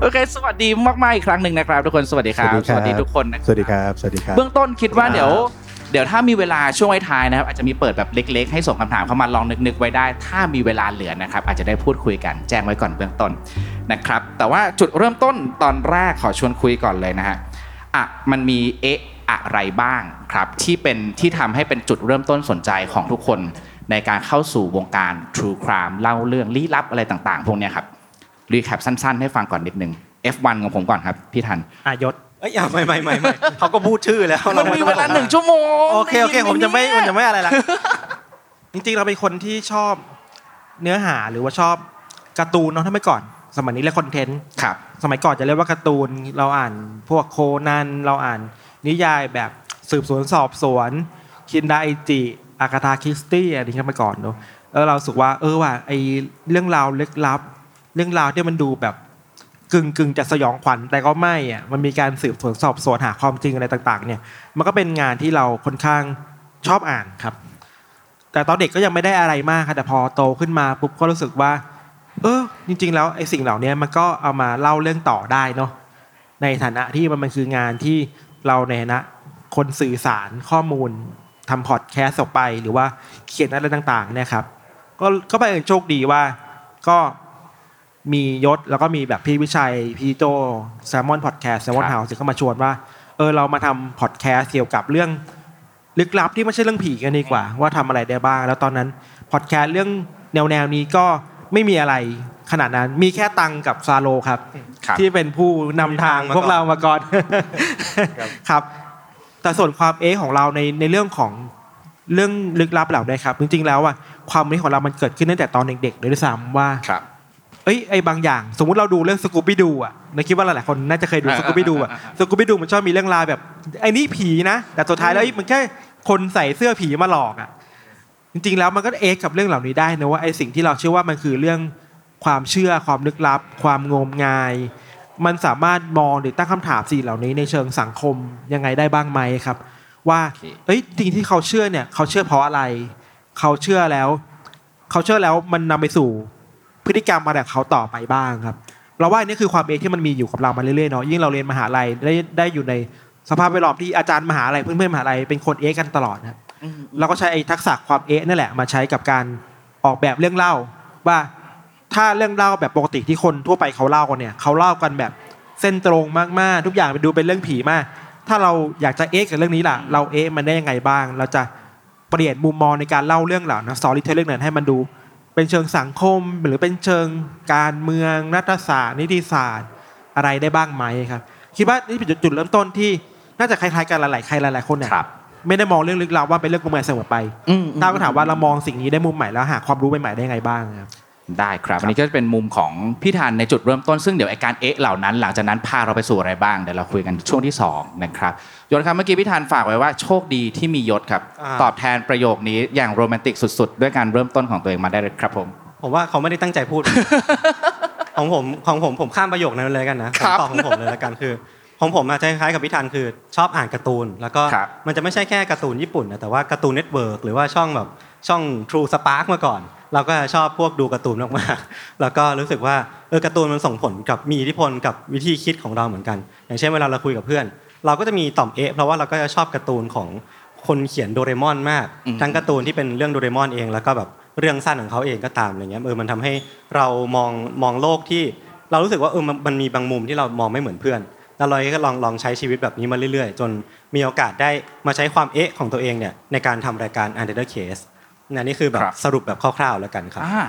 โอเค สวัสดีมากๆอีกครั้งหนึ่งนะครับ ทุกคนสวัสดีครับสวัสดีครับทุกคนนะสวัสดีครับสวัสดีครับเบื้องต้นคิดว่าเดี๋ยวเดี๋ยวถ้ามีเวลาช่วงท้ายๆนะครับอาจจะมีเปิดแบบเล็ก ๆ ให้ส่งคำถามเข้ามาลองนึกๆไว้ได้ ถ้ามีเวลาเหลือนะครับ อาจจะได้พูดคุยกันแจ้งไว้ก่อนเบื้องต้นนะครับ แต่ว่าจุดเริ่มต้นตอนแรกขอชวนคุยก่อนเลยนะฮะอะมันมีเอ๊ะอะไรบ้างครับที่เป็นที่ทำให้เป็นจุดเริ่มต้นสนใจของทุกคน ในการเข้าสู่วงการ True Crime เล่าเรื่องลี้ลับอะไรต่าง ๆ พวกเนี้ยครับ รีแคปสั้นๆ ให้ฟังก่อนนิดนึง F1 ของผมก่อนครับ พี่ทันอายศเอ้ยอย่าไม่ไม่ไม่ไม่เขาก็พูดชื่อแล้วมันมีเวลาหนึ่งชั่วโมงโอเคโอเค ผมจะไม่ผมจะไม่อะไรละจริงๆเราเป็นคนที่ชอบเนื้อหาหรือว่าชอบการ์ตูนเนาะถ้าไม่ก่อน สมัยนี้เรียกคอนเทนต์ครับสมัยก่อนจะเรียกว่าการ์ตูนเราอ่านพวกโคนันเราอ่านนิยายแบบสืบสวนสอบสวนคินดาอิจิอากาธาคริสตี้อะไรนี้มาก่อนเนาะแล้วเราสึกว่าเออว่าไอเรื่องราวลึกลับ เรื่องราวที่มันดูแบบกึ่งกึ่งจะสยองขวัญแต่ก็ไม่อะมันมีการสืบสวนสอบสวนหาความจริงอะไรต่าง ๆ เนี่ย มันก็เป็นงานที่เราค่อนข้างชอบอ่านครับ แต่ตอนเด็กก็ยังไม่ได้อะไรมากค่ะแต่พอโตขึ้นมาปุ๊บก็รู้สึกว่า เออจริง ๆ แล้วไอ้สิ่งเหล่านี้มันก็เอามาเล่าเรื่องต่อได้เนาะในฐานะที่มันมันคืองานที่เราในฐานะคนสื่อสารข้อมูลทำพอดแคสต์ออกไปหรือว่าเขียนอะไรต่างๆเนี่ยครับก็ก็ไปเป็นโชคดีว่าก็ มียชญ์แล้วก็มีแบบพี่วิชัย พี่โจ Salmon Podcast Salmon ครับ House ก็มาชวนว่า เออเรามาทำพอดแคสต์เกี่ยวกับเรื่องลึกลับที่ไม่ใช่เรื่องผีกันดีกว่า ว่าทำอะไรได้บ้าง แล้วตอนนั้นพอดแคสต์เรื่องแนวแนวๆนี้ก็ไม่มีอะไรขนาดนั้นมีแค่ตังค์กับฟาโรห์ครับครับที่เป็นผู้นำทางพวกเรามาก่อนครับ แต่ส่วนความเอะของเราในในเรื่องของเรื่องลึกลับเหล่านี้ครับ จริงๆแล้วอะความนี้ของเรามันเกิดขึ้นตั้งแต่ตอนเด็กๆเลยด้วยซ้ำว่าครับ เอ้ยไอ้บางอย่าง สมมุติเราดูเรื่องสกูบี้ดูอะเราคิดว่าหลายๆคนน่าจะเคยดูอ่าสกูบี้ดูอะอ่าอ่าสกูบี้ดูมันชอบมีเรื่องราวแบบไอ้นี่ผีนะแต่สุดท้ายแล้วเอ้ยมันแค่คนใส่เสื้อผีมาหลอกอะจริงๆแล้วมันก็เอ็กกับเรื่องเหล่านี้ได้นะว่าไอ้สิ่งที่เราเชื่อว่ามันคือเรื่องความเชื่อความลึกลับ ความงมงาย มันสามารถมองหรือตั้งคำถามสิ่งเหล่านี้ในเชิงสังคมยังไงได้บ้างไหมครับ ว่าโอเคเอ้ยสิ่งที่เขาเชื่อเนี่ยเขาเชื่อเพราะอะไร เขาเชื่อแล้ว เขาเชื่อแล้วมันนำไปสู่ พฤติกรรมอะไรของเขาต่อไปบ้างครับเราว่าอันนี่คือความเอกที่มันมีอยู่กับเรามาเรื่อยๆเนาะยิ่งเราเรียนมหาลัยได้ได้อยู่ในสภาพแวดล้อมที่อาจารย์มหาลัยเพื่อนๆมหาลัยเป็นคนเอกกันตลอดนะครับเราก็ใช้ไอ้ทักษะความเอกนั่นแหละมาใช้กับการออกแบบเรื่องเล่า ว่าถ้าเรื่องเล่าแบบปกติที่คนทั่วไปเขาเล่ากันเนี่ยเขาเล่ากันแบบเส้นตรงมากๆ ทุกอย่างไปดูเป็นเรื่องผีมาก ถ้าเราอยากจะเอกกับเรื่องนี้ล่ะ เราเอกมันได้ยังไงบ้าง เราจะเปลี่ยนมุมมองในการเล่าเรื่องเหล่านะสตอรี่เทลเรื่องนั้นให้มันดู เป็นเชิงสังคมหรือเป็นเชิงการเมืองรัฐศาสตร์นิติศาสตร์อะไรได้บ้างไหมครับ คิดว่านี่เป็นจุดจุดเริ่มต้นที่น่าจะคล้ายๆกันหลายๆใครหลายๆคนเนี่ยครับไม่ได้มองเรื่องลึกลับว่าเป็นเรื่องงมงายเสมอไปอืมถ้าก็ถามว่าเรามองสิ่งนี้ได้มุมใหม่แล้วหาความรู้ใหม่ๆได้ยังไงบ้างครับ ได้ครับอันนี้ก็จะเป็นมุมของพี่ทันในจุดเริ่มต้นซึ่งเดี๋ยวไอการเอ๊ะเหล่านั้น หลังจากนั้นพาเราไปสู่อะไรบ้างเดี๋ยวเราคุยกันช่วงที่สองนะครับยศครับเมื่อกี้พี่ทันฝากไว้ว่าโชคดีที่มียศครับอ่าตอบแทนประโยคนี้อย่างโรแมนติกสุด ๆ ด้วยการเริ่มต้นของตัวเองมาได้เลยครับผม ผมว่าเขาไม่ได้ตั้งใจพูด ของผมของผมผมข้ามประโยคนั้นเลยกันนะผครัมบตอบของผมเลยละกันคือของผมอาจจะคล้ายกับพี่ธันคือชอบอ่านการ์ตูน แล้วก็ครับมันจะไม่ใช่แค่การ์ตูนญี่ปุ่นนะแต่ว่า Cartoon Network หรือว่าช่องแบบช่อง True Spark มาก่อน เราก็ชอบพวกดูการ์ตูนมากๆแล้วก็รู้สึกว่าเออการ์ตูนมันส่งผลกับมีอิทธิพลกับวิธีคิดของเราเหมือนกัน อย่างเช่นเวลาเราคุยกับเพื่อน เราก็จะมีต่อมเอะเพราะว่าเราก็จะชอบการ์ตูนของคนเขียนโดเรมอนมากอืมทั้งการ์ตูนที่เป็นเรื่องโดเรมอนเอง แล้วก็แบบเรื่องสั้นของเขาเองก็ตามอะไรเงี้ยเออมันทำให้เรามองมองโลกที่ เรารู้สึกว่าเออมันมันมีบางมุมที่เรามองไม่เหมือนเพื่อนแล้วเราก็ลองลองใช้ชีวิตแบบนี้มาเรื่อยๆ จนมีโอกาสได้มาใช้ความเอ๊ะของตัวเองเนี่ยในการทำรายการ Under Case นะนี่คือแบบครับสรุปแบบคร่าวๆแล้วกันครับอ่า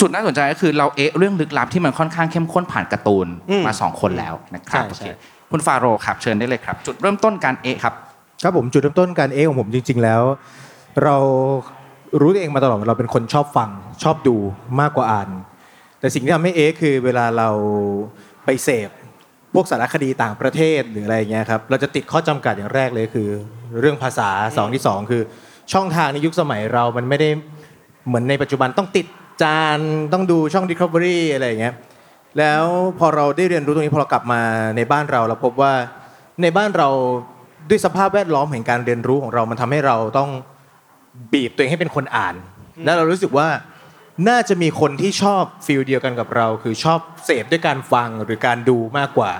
จุดน่าสนใจก็คือเราเอะเรื่องลึกลับที่มันค่อนข้างเข้มข้นผ่านการ์ตูนอืมมาสองคนแล้วนะครับใช่โอเคใช่คุณฟาโรห์ครับเชิญได้เลยครับ จุดเริ่มต้นการเอะครับครับผมจุดเริ่มต้นการเอของผมจริง ๆ แล้ว เรารู้ตัวเองมาตลอดว่าเราเป็นคนชอบฟังชอบดูมากกว่าอ่าน แต่สิ่งที่ทำให้เอคือเวลาเราไปเสพพวกสารคดีต่างประเทศหรืออะไรเงี้ยครับเราจะติดข้อจำกัดอย่างแรกเลยคือ เรื่องภาษาสองที่สองคือ ช่องทางในยุคสมัยเรามันไม่ได้เหมือนในปัจจุบันต้องติดจานต้องดูช่อง Discovery อะไรอย่างเงี้ยแล้วพอเราได้เรียนรู้ตรงนี้พอเรากลับมาในบ้านเราเราพบว่าในบ้านเราด้วยสภาพแวดล้อมแห่งการเรียนรู้ของเรามันทำให้เราต้องบีบตัวเองให้เป็นคนอ่าน แล้วเรารู้สึกว่าน่าจะมีคนที่ชอบฟิลเดียวกันกับเรา คือชอบเสพด้วยการฟังหรือการดูมากกว่า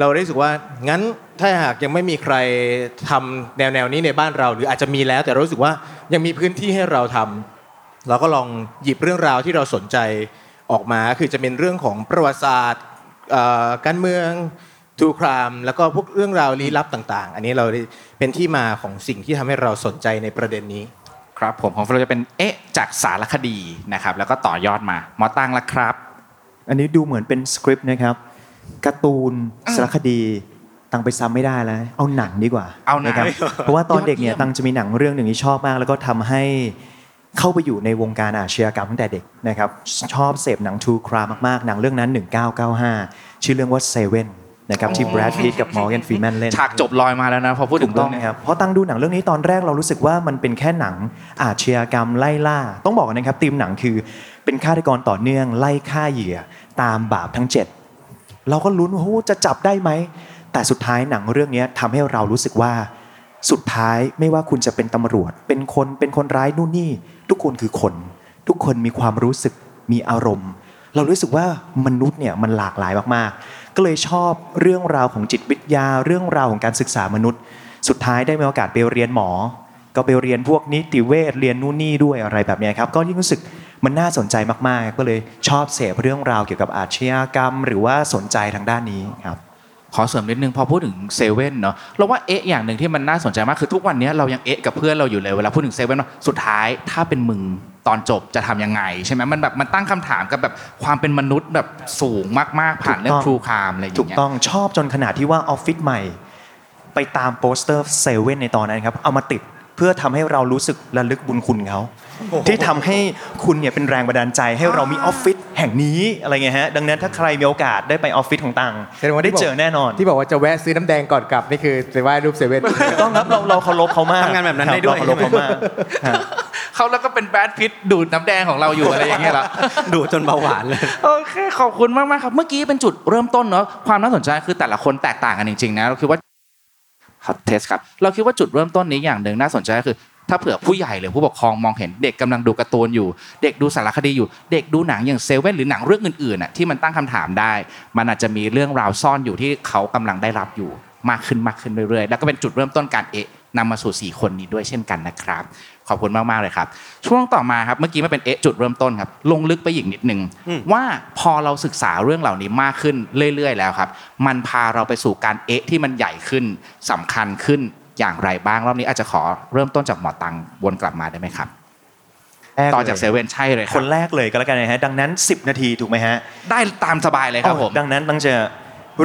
เราได้รู้สึกว่างั้นถ้าหากยังไม่มีใครทำแนวแนวๆนี้ในบ้านเรา หรืออาจจะมีแล้ว แต่เรารู้สึกว่ายังมีพื้นที่ให้เราทำเราก็ลองหยิบเรื่องราวที่เราสนใจออกมา คือจะเป็นเรื่องของประวัติศาสตร์เอ่อการเมืองทูครามแล้วก็พวกเรื่องราวลี้ลับต่าง ๆ อันนี้เราได้เป็นที่มาของสิ่งที่ทำให้เราสนใจในประเด็นนี้ครับผมของฟาโรห์จะเป็นเอะจากสารคดีนะครับแล้วก็ต่อยอดมาหมอตังละครับ อันนี้ดูเหมือนเป็นสคริปต์นะครับ การ์ตูนสารคดีตังไปซ้ำไม่ได้แล้ว เอาหนังดีกว่าเอาหนังะครับเพราะว่าตอนเด็กเนี่ยยอดเยี่ยมตังจะมีหนังเรื่องหนึ่งที่ชอบมาก แล้วก็ทำให้เข้าไปอยู่ในวงการอาชญากรรมตั้งแต่เด็กนะครับชอบเสพหนังทูครามากๆ หนังเรื่องนั้น 1995 ชื่อเรื่องว่าเซเว่นนะครับที่แบรดพีตกับมอร์แกนฟรีแมนเล่นฉากจบลอยมาแล้วนะพอพูดถึถูงกเรื่ต้อองงนี้นะครับเพราะตั้งดูหนังเรื่องนี้ตอนแรกเรารู้สึกว่ามันเป็นแค่หนังอาชญากรรมไล่ล่า ต้องบอกนะครับธีมหนังคือเป็นฆาตกรต่อเนื่องไล่ฆ่าเหยื่อตามบาปทั้ง 7 เราก็ลุ้นว่าจะจับได้ไหม แต่สุดท้ายหนังเรื่องนี้ทำให้เรารู้สึกว่า สุดท้ายไม่ว่าคุณจะเป็นตำรวจ เป็นคนเป็นคนร้ายนู่นนี่ ทุกคนคือคน ทุกคนมีความรู้สึกมีอารมณ์ เรารู้สึกว่ามนุษย์เนี่ยมันหลากหลายมากๆ ก็เลยชอบเรื่องราวของจิตวิทยา เรื่องราวของการศึกษามนุษย์ สุดท้ายได้มีโอกาสไปเรียนหมอ ก็ไปเรียนพวกนิติเวชเรียนนู่นนี่ด้วยอะไรแบบนี้ครับก็ยิ่งรู้สึก มันน่าสนใจมากๆ ก็เลยชอบเสพเรื่องราวเกี่ยวกับอาชญากรรม หรือว่าสนใจทางด้านนี้ครับขอเสริมนิดนึงพอพูดถึงเซเว่นเนาะเราว่าเอ๊ะอย่างหนึ่งที่มันน่าสนใจมากคือทุกวันนี้เรายังเอ๊ะกับเพื่อนเราอยู่เลยเวลาพูดถึงเซเว่นว่าสุดท้ายถ้าเป็นมึงตอนจบจะทำยังไงใช่ไหมมันแบบมันตั้งคำถามกับแบบความเป็นมนุษย์แบบสูงมากๆผ่านเรื่องถูกต้องทรูคามอะไรอย่างถูกเงี้ยต้องชอบจนขนาดที่ว่าออฟฟิศใหม่ ไปตามโปสเตอร์เซเว่นในตอนนั้นครับเอามาติดเพื่อทำให้เรารู้สึกระลึกบุญคุณเขา ที่ทำให้คุณเนี่ยเป็นแรงบันดาลใจให้เรามีออฟฟิศแห่งนี้อะไรเงี้ยฮะดังนั้นถ้าใครมีโอกาสได้ไปออฟฟิศของตังแสดงว่าที่ได้เจอแน่นอน ที่บอกว่าจะแวะซื้อน้ำแดงก่อนกลับนี่คือจะไหว้รูปเซเว่นถูกต้องครับเราเราเคารพเขามากทำงานแบบนั้นครัได้ด้วยเราเคารพเขามากฮะเขาแล้วก็เป็นแบดพิทดูดน้ำแดงของเราอยู่อะไรอย่างเงี้ยเหรอดูจนเบาหวานเลยโอเคขอบคุณมากมากๆครับ เมื่อกี้เป็นจุดเริ่มต้นเนาะความน่าสนใจคือแต่ละคนแตกต่างกันจริงๆนะเราคิดว่าครับเทสครับเราคิดว่าจุดเริ่มต้นนี้อย่างหนึ่งน่าสนใจก็คือ ถ้าเผื่อผู้ใหญ่หรือผู้ปกครองมองเห็นเด็กกำลังดูการ์ตูนอยู่ เด็กดูสารคดีอยู่ เด็กดูหนังอย่างเซเว่นหรือหนังเรื่องอื่นๆน่ะที่มันตั้งคำถามได้ มันอาจจะมีเรื่องราวซ่อนอยู่ที่เขากำลังได้รับอยู่มากขึ้นมากขึ้นเรื่อยๆ แล้วก็เป็นจุดเริ่มต้นการเอะนำมาสู่สี่คนนี้ด้วยเช่นกันนะครับ ขอบคุณมากๆเลยครับ ช่วงต่อมาครับเมื่อกี้มันเป็นเอะจุดเริ่มต้นครับ ลงลึกไปอีกนิดนึง ว่าพอเราศึกษาเรื่องเหล่านี้มากขึ้นเรื่อย ๆ แล้วครับ มันพาเราไปสู่การเอะที่มันใหญ่ขึ้นสำคัญขึ้น อย่างไรบ้างรอบนี้อาจจะขอเริ่มต้นจากหมอตังวนกลับมาได้ไหมครับต่อจากเซเว่นใช่เลยคครับนแรกเลยก็แล้วกันนะฮะดังนั้น 10 นาทีถูกไหมฮะได้ตามสบายเลยครับผมดังนั้นตั้งจะ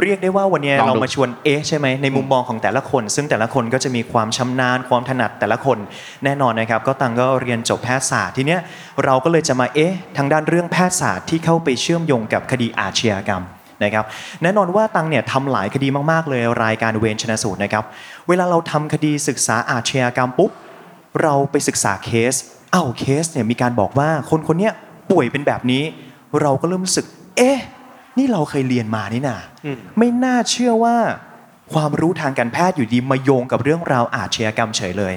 เรียกได้ว่าวันนี้ลองดูเรามาชวนเอ๊ะใช่ไหมในมุมมองของแต่ละคน ซึ่งแต่ละคนก็จะมีความชำนาญความถนัดแต่ละคนแน่นอนนะครับ ก็ตังก็เรียนจบแพทยศาสตร์ทีเนี้ยเราก็เลยจะมาเอ๊ะทางด้านเรื่องแพทยศาสตร์ที่เข้าไปเชื่อมโยงกับคดีอาชญากรรม นะครับแน่นอนว่าตังเนี่ยทำหลายคดีมากๆเลยรายการเวรชนะสูตรนะครับเวลาเราทำคดีศึกษาอาชญากรรมปุ๊บเราไปศึกษาเคสเอ้าเคสเนี่ยมีการบอกว่าคนคนเนี้ยป่วยเป็นแบบนี้ เราก็เริ่มรู้สึก เอ๊ะนี่เราเคยเรียนมานี่นาอืมไม่น่าเชื่อว่าความรู้ทางการแพทย์อยู่ดีมาโยงกับเรื่องราวอาชญากรรมเฉยเลย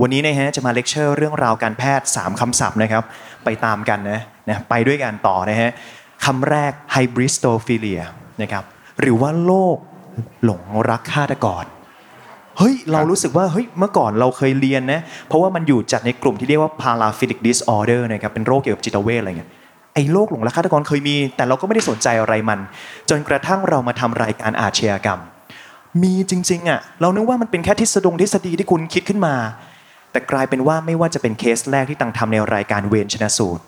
วันนี้นะฮะจะมาเลคเชอร์เรื่องราวการแพทย์ 3คำศัพท์นะครับ ไปตามกันนะนะไปด้วยกันต่อนะฮะ คำแรก hybridophilia นะครับหรือว่าโรคหลงรักฆาตกรเฮ้ยเรารู้สึกว่าเฮ้ยเมื่อก่อนเราเคยเรียนนะเพราะว่ามันอยู่จัดในกลุ่มที่เรียกว่า paraphilic disorder นะครับเป็นโรคเกี่ยวกับจิตเวชอะไรเงี้ยไอ้โรคหลงรักฆาตกรเคยมี แต่เราก็ไม่ได้สนใจอะไรมัน จนกระทั่งเรามาทำรายการอาชญากรรม มีจริงๆอะเรานึกว่ามันเป็นแค่ทฤษฎงทฤษฎีที่คุณคิดขึ้นมา แต่กลายเป็นว่าไม่ว่าจะเป็นเคสแรกที่ตังค์ทำในรายการเวรชันสูตร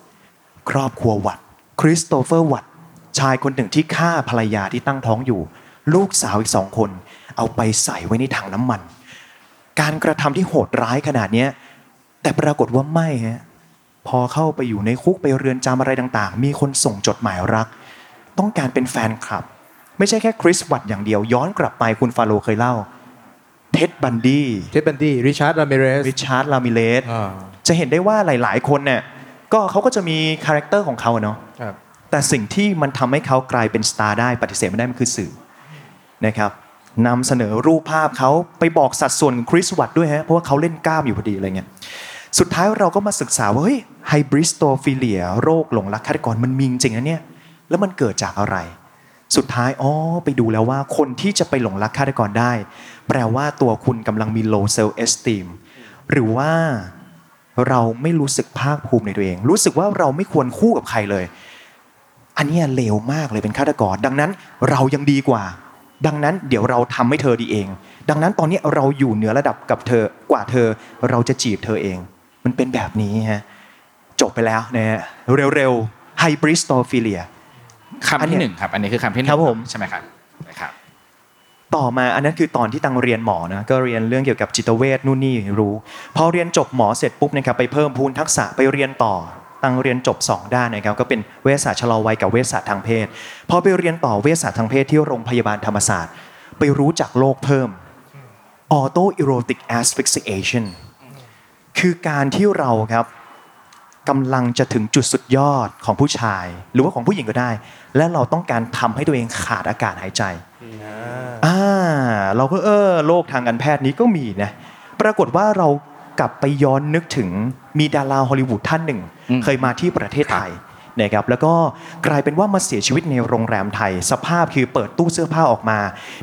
ครอบครัววัตส์ คริสโตเฟอร์วัตส์ชายคนหนึ่งที่ฆ่าภรรยาที่ตั้งท้องอยู่ ลูกสาวอีกสองคน เอาไปใส่ไว้ในถังน้ำมัน การกระทำที่โหดร้ายขนาดเนี้ยแต่ปรากฏว่าไม่ฮะพอเข้าไปอยู่ในคุกไปเรือนจำอะไรต่างๆ มีคนส่งจดหมายรัก ต้องการเป็นแฟนคลับ ไม่ใช่แค่คริสวัตส์อย่างเดียว ย้อนกลับไปคุณฟาโรห์เคยเล่าเท็ดบันดี้เท็ดบันดี้ริชาร์ดรามิเรสริชาร์ดรามิเรสจะเห็นได้ว่าหลาย ๆ คนเนี่ย ก็เขาก็จะมี character ของเขาอะเนาะครับแต่สิ่งที่มันทำให้เขากลายเป็น star ได้ปฏิเสธไม่ได้มันคือสื่อนะครับนำเสนอรูปภาพเขาไปบอกสัดส่วนของคริสวัตส์ด้วยฮะเพราะว่าเขาเล่นกล้ามอยู่พอดีอะไรเงี้ยสุดท้ายเราก็มาศึกษาว่าเฮ้ย hybristophilia โรคหลงรักฆาตกรมันมีจริงนะเนี่ยแล้วมันเกิดจากอะไร สุดท้ายอ๋อไปดูแล้วว่าคนที่จะไปหลงรักฆาตกรได้ แปลว่าตัวคุณกำลังมี low self esteem หรือว่า เราไม่รู้สึกภาคภูมิในตัวเอง รู้สึกว่าเราไม่ควรคู่กับใครเลย อันเนี้ยเลวมากเลยเป็นฆาตกร ดังนั้นเรายังดีกว่า ดังนั้นเดี๋ยวเราทำให้เธอดีเอง ดังนั้นตอนนี้เราอยู่เหนือระดับกับเธอกว่าเธอ เราจะจีบเธอเอง มันเป็นแบบนี้ฮะจบไปแล้วนะฮะเร็วๆไฮบริสโตฟิเลียคำที่หนึ่งครับ อันนี้คือคำที่หนึ่งครับผมใช่ไหมครับนะครับ ต่อมาอันนั้นคือตอนที่ตังเรียนหมอนะก็เรียนเรื่องเกี่ยวกับจิตเวชนู่นนี่รู้พอเรียนจบหมอเสร็จปุ๊บนะครับไปเพิ่มพูนทักษะไปเรียนต่อตังเรียนจบ 2 ด้านนะครับก็เป็นเวชศาสตร์ชะลอวัยกับเวชศาสตร์ทางเพศพอไปเรียนต่อเวชศาสตร์ทางเพศที่โรงพยาบาลธรรมศาสตร์ ไปรู้จักโรคเพิ่ม auto erotic asphyxiation คือการที่เราครับ กำลังจะถึงจุดสุดยอดของผู้ชาย หรือว่าของผู้หญิงก็ได้ และเราต้องการทำให้ตัวเองขาดอากาศหายใจอ่าเราก็เออโลกทางการแพทย์นี้ก็มีนะปรากฏว่าเรากลับไปย้อนนึกถึงมีดาราฮอลลีวูดท่านหนึ่งอืมเคยมาที่ประเทศไทยนะครับแล้วก็กลายเป็นว่ามาเสียชีวิตในโรงแรมไทย สภาพคือเปิดตู้เสื้อผ้าออกมา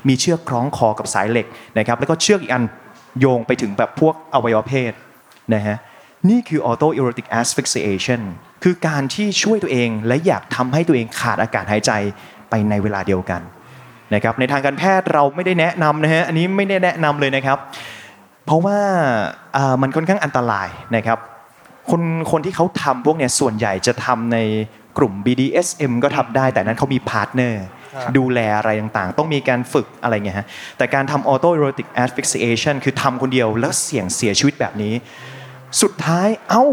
มีเชือกคล้องคอกับสายเหล็กนะครับแล้วก็เชือกอีกอันโยงไปถึงแบบพวกอวัยวะเพศนะฮะ นี่คือ auto erotic asphyxiation คือการที่ช่วยตัวเองและอยากทำให้ตัวเองขาดอากาศหายใจไปในเวลาเดียวกันนะครับในทางการแพทย์เราไม่ได้แนะนำนะฮะอันนี้ไม่ได้แนะนำเลยนะครับ เพราะว่าอ่ามันค่อนข้างอันตรายนะครับคนคนที่เขาทำพวกเนี้ยส่วนใหญ่จะทำในกลุ่ม BDSM ก็ทำได้ แต่นั้นเขามี partner ดูแลอะไรต่างๆ ต้องมีการฝึกอะไรเงี้ยฮะแต่การทำ auto erotic asphyxiation คือทำคนเดียวแล้วเสี่ยงเสียชีวิตแบบนี้ สุดท้ายเอ้า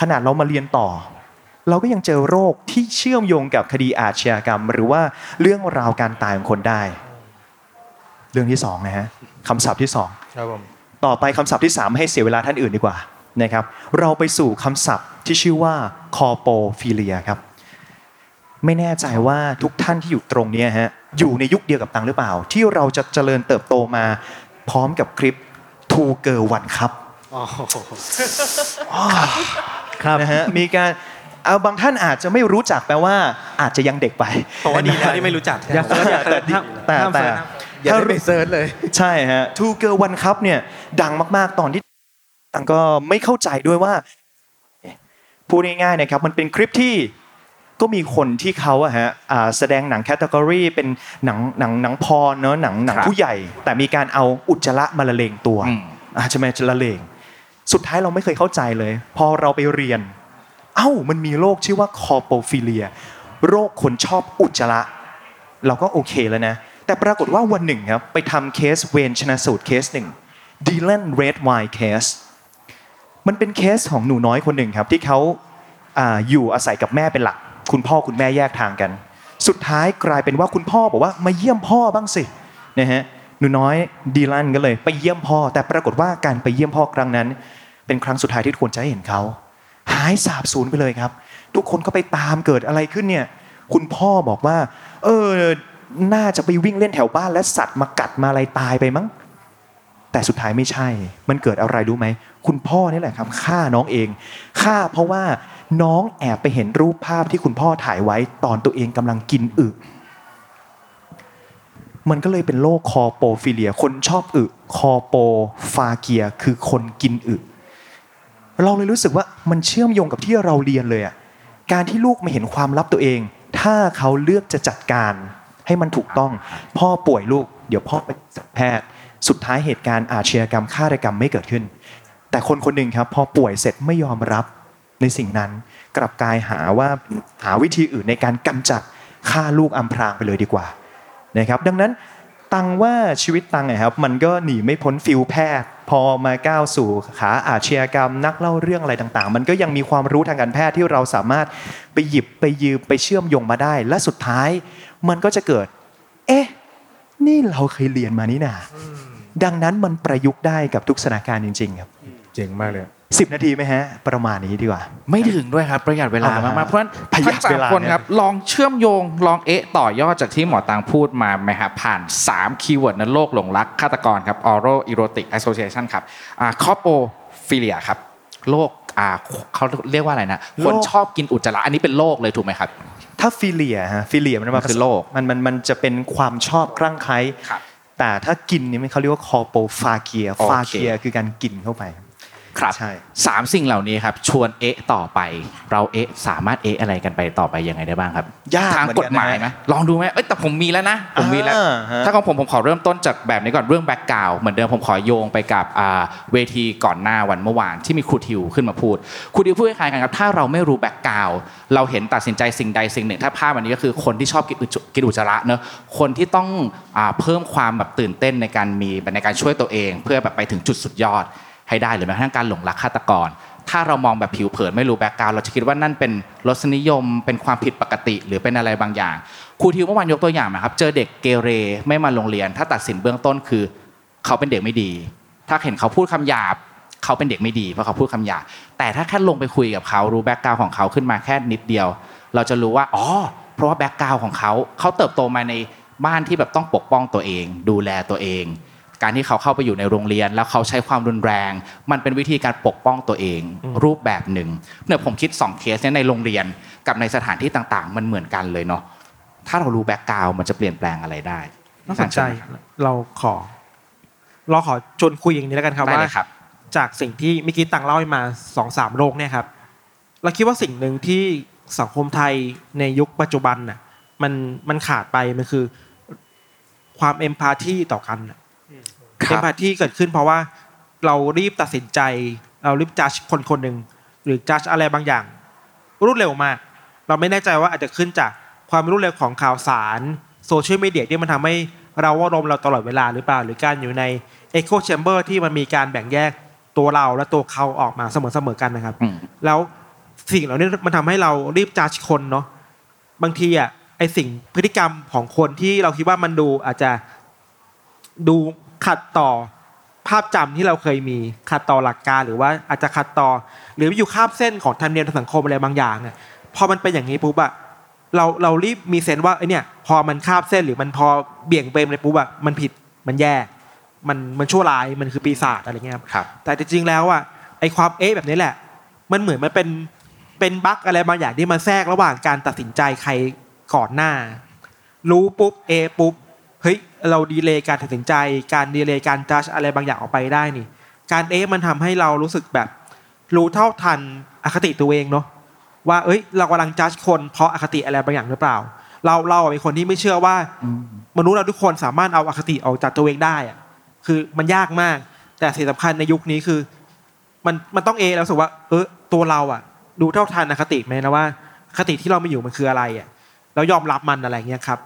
ขนาดเรามาเรียนต่อ เราก็ยังเจอโรคที่เชื่อมโยงกับคดีอาชญากรรม หรือว่าเรื่องราวการตายของคนได้ เรื่องที่สองนะฮะคำศัพท์ที่สองครับผมต่อไปคำศัพท์ที่สามให้เสียเวลาท่านอื่นดีกว่านะครับเราไปสู่คำศัพท์ที่ชื่อว่าคอโปฟิเลียครับไม่แน่ใจว่าทุกท่านที่อยู่ตรงเนี้ยฮะอยู่ในยุคเดียวกับตังหรือเปล่า ที่เราจะเจริญเติบโตมาพร้อมกับคลิป Two Girl One ครับ ครับนะฮะมีการเอาบางท่านอาจจะไม่รู้จักแปลว่า อาจจะยังเด็กไปเพราะว่าดีแล้วที่ไม่รู้จักอย่า search อย่า search แต่ห้ามแต่ search นะอย่าได้ไป search เลย ใช่ฮะ Two Girl One Cup เนี่ยดังมากๆตอนที่ตังค์ก็ไม่เข้าใจด้วยว่าเอ๊ะพูดง่ายๆนะครับมันเป็นคลิปที่ก็มีคนที่เขาอะฮะอ่าแสดงหนัง category เป็นหนังหนังหนัง porn เนอะหนังหนังครับผู้ใหญ่ แต่มีการเอาอุจจาระมาละเลงตัวอืมอาจจะมาละเลง สุดท้ายเราไม่เคยเข้าใจเลย พอเราไปเรียน เอ้ามันมีโรคชื่อว่า coprophilia โรคคนชอบอุจจาระเราก็โอเคแล้วนะ แต่ปรากฏว่าวันหนึ่งครับไปทำเคสเวรชันสูตรเคสหนึ่ง Dylan Redwine case มันเป็นเคสของหนูน้อยคนหนึ่งครับที่เขาอาอยู่อาศัยกับแม่เป็นหลัก คุณพ่อคุณแม่แยกทางกัน สุดท้ายกลายเป็นว่าคุณพ่อบอกว่ามาเยี่ยมพ่อบ้างสินะฮะ หนูน้อยดีแลนก็เลย ไปเยี่ยมพ่อ แต่ปรากฏว่าการไปเยี่ยมพ่อครั้งนั้น เป็นครั้งสุดท้ายที่ทุกคนจะเห็นเขาหายสาบสูญไปเลยครับ ทุกคนก็ไปตามเกิดอะไรขึ้นเนี่ย คุณพ่อบอกว่า เออน่าจะไปวิ่งเล่นแถวบ้านและสัตว์มากัดมาอะไรตายไปมั้ง แต่สุดท้ายไม่ใช่ มันเกิดอะไรรู้ไหม คุณพ่อนี่แหละครับฆ่าน้องเองฆ่าเพราะว่าน้องแอบไปเห็นรูปภาพที่คุณพ่อถ่ายไว้ตอนตัวเองกำลังกินอึ มันก็เลยเป็นโรคคอโปฟิเลีย คนชอบอึคอโปฟาเกีย คือคนกินอึเราเลยรู้สึกว่ามันเชื่อมโยงกับที่เราเรียนเลยอะการที่ลูกมาเห็นความลับตัวเอง ถ้าเขาเลือกจะจัดการให้มันถูกต้อง พ่อป่วยลูก เดี๋ยวพ่อไปสัแพทย์ สุดท้ายเหตุการณ์อาชญากรรมฆาตกรรมไม่เกิดขึ้น แต่คนคนหนึ่งครับ พอป่วยเสร็จไม่ยอมรับในสิ่งนั้น กลับกลายหาว่าหาวิธีอื่นในการกำจัดฆ่าลูกอำพรางไปเลยดีกว่า นะครับดังนั้นตังค์ว่าชีวิตตังค์อะครับมันก็หนีไม่พ้น field แพทย์ พอมาก้าวสู่ขาอาชญากรรม นักเล่าเรื่องอะไรต่างๆ มันก็ยังมีความรู้ทางการแพทย์ที่เราสามารถไปหยิบไปยืมไปเชื่อมโยงมาได้ และสุดท้ายมันก็จะเกิด เอ๊ะ นี่เราเคยเรียนมานี่นาดังนั้นมันประยุกต์ได้กับทุกสถานการณ์จริง ๆ ครับ เจ๋งมากเลย สิบนาทีไหมฮะ ประมาณนี้ดีกว่า ไม่ถึงด้วยครับประหยัดเวลาเอาละมากๆเพราะฉะนั้นประหยัดทั้งสาเวมลาคนเนี่ยครับ ลองเชื่อมโยง ลองเอ๊ะต่อยอดจากที่หมอตังค์พูดมาไหมครับผ่าน 3 keyword ในโลกหลงรักฆาตกรครับ oral erotic association ครับอ่า coprophilia ครับโรคอ่าเขาเรียกว่าอะไรนะคนโรคชอบกินอุจจาระอันนี้เป็นโรคเลยถูกไหมครับ ถ้า philia ฮะ philia มันมันคือโรคมันมันมันจะเป็นความชอบคลั่งไคล้ครับแต่ถ้ากินนี่มันเขาเรียกว่า coprophagia โอเค phagia คือการกินเข้าไป ครับใช่สามสิ่งเหล่านี้ครับ ชวนเอ๊ะต่อไป เราเอ๊ะสามารถเอ๊ะอะไรกันไปต่อไปยังไงได้บ้างครับยากทางเหมือนกกัฎนนะหมายไหมลองดูไหมเอ้ยแต่ผมมีแล้วนะผมมีแล้วอ่าฮะถ้าของผมผมขอเริ่มต้นจากแบบนี้ก่อนเรื่อง background เหมือนเดิมผมขอโยงไปกับอ่าเวทีก่อนหน้าวันเมื่อวานที่มีครูทิวขึ้นมาพูดครูทิวพูดคล้ายๆกันครับถ้าเราไม่รู้ background เราเห็นตัดสินใจสิ่งใดสิ่งหนึ่ง ถ้าภาพอันนี้ก็คือคนที่ชอบกินอุจจกินอุจจาระเนอะคนที่ต้องอ่าเพิ่มความแบบตื่นเต้นในการมีในการช่วยตัวเอง เพื่อแบบไปถึงจุดสุดยอด ให้ได้หรือแม้กระทั่งการหลงรักฆาตกร ถ้าเรามองแบบผิวเผินไม่รู้แบ็กกราวเราจะคิดว่านั่นเป็นรสนิยม เป็นความผิดปกติหรือเป็นอะไรบางอย่างครูทิวเมื่อวานยกตัวอย่างนะครับเจอเด็กเกเรไม่มาโรงเรียน ถ้าตัดสินเบื้องต้นคือ เขาเป็นเด็กไม่ดี ถ้าเห็นเขาพูดคำหยาบเขาเป็นเด็กไม่ดีเพราะเขาพูดคำหยาบแต่ถ้าแค่ลงไปคุยกับเขารู้แบ็กกราวของเขาขึ้นมาแค่นิดเดียว เราจะรู้ว่าอ๋อเพราะว่า background ของเขาเขาเติบโตมาในบ้านที่แบบต้องปกป้องตัวเอง ดูแลตัวเอง การที่เขาเข้าไปอยู่ในโรงเรียน แล้วเขาใช้ความรุนแรง มันเป็นวิธีการปกป้องตัวเอง รูปแบบหนึ่งเนี่ยผมคิด2เคสเนี่ยในโรงเรียนกับในสถานที่ต่างๆ มันเหมือนกันเลยเนาะถ้าเรารู้ background มันจะเปลี่ยนแปลงอะไรได้น่าสนใจเราขอ เราขอชวนคุยอย่างนี้แล้วกันครับได้ว่าเลยครับจากสิ่งที่เมื่อกี้ตังค์เล่าให้มาสองสามโรคเนี่ยครับเราคิดว่าสิ่งหนึ่งที่สังคมไทยในยุคปัจจุบันน่ะมันมันขาดไปมันคือ ความเอมพาธีต่อกันน่ะ ครับ เอมพาธีเกิดขึ้นเพราะว่าเรารีบตัดสินใจ เรารีบจัดคนคนหนึ่งหรือจัดอะไรบางอย่าง รวดเร็วมาก เราไม่แน่ใจว่าอาจจะขึ้นจากความรวดเร็วของข่าวสารโซเชียลมีเดียที่มันทำให้เราว่ารมเราตลอดเวลาหรือเปล่า หรือการอยู่ในecho chamber ที่มันมีการแบ่งแยกตัวเราและตัวเขาออกมาเสมอๆกันนะครับ อืม แล้วสิ่งเหล่านี้มันทำให้เรารีบจัดคนเนาะบางทีอะไอสิ่งพฤติกรรมของคนที่เราคิดว่ามันดูอาจจะดู ขัดต่อภาพจำที่เราเคยมีขัดต่อหลักการหรือว่าอาจจะขัดต่อ หรืออยู่ข้ามเส้นของธรรมเนียมทางสังคมอะไรบางอย่างเนี่ยพอมันเป็นอย่างนี้ปุ๊บอะเราเรารีบมี sense ว่าไอเนี่ยพอมันข้ามเส้นหรือมันพอเบี่ยงเบนเลยปุ๊บอะมันผิดมันแย่ มันมันชั่วร้ายมันคือปีศาจอะไรเงี้ยครับครับแต่จริงๆแล้วอะไอความเอ๊ะแบบนี้แหละ มันเหมือนมันเป็นเป็นบั๊กอะไรบางอย่างที่มาแทรกระหว่างการตัดสินใจใครก่อนหน้า รู้ปุ๊บเอะปุ๊บเฮ้ย เราดีเลย์การตัดสินใจ การดีเลย์การจัดอะไรบางอย่างออกไปได้นี่ การเอ๊ะมันทำให้เรารู้สึกแบบรู้เท่าทันอคติตัวเองเนาะว่าเอ้ย เรากำลังจัดคนเพราะอคติอะไรบางอย่างหรือเปล่า เราเราเป็นคนที่ไม่เชื่อว่ามนุษย์เราทุกคนสามารถเอาอคติออกจากตัวเองได้อะคือมันยากมาก แต่สิ่งสำคัญในยุคนี้คือ มันมันต้องเอะแล้วรู้สึกว่า เออตัวเราอะ ดูเท่าทันอคติไหมนะว่าคติที่เรามีอยู่มันคืออะไรอะแล้วยอมรับมันอะไรเงี้ยครับ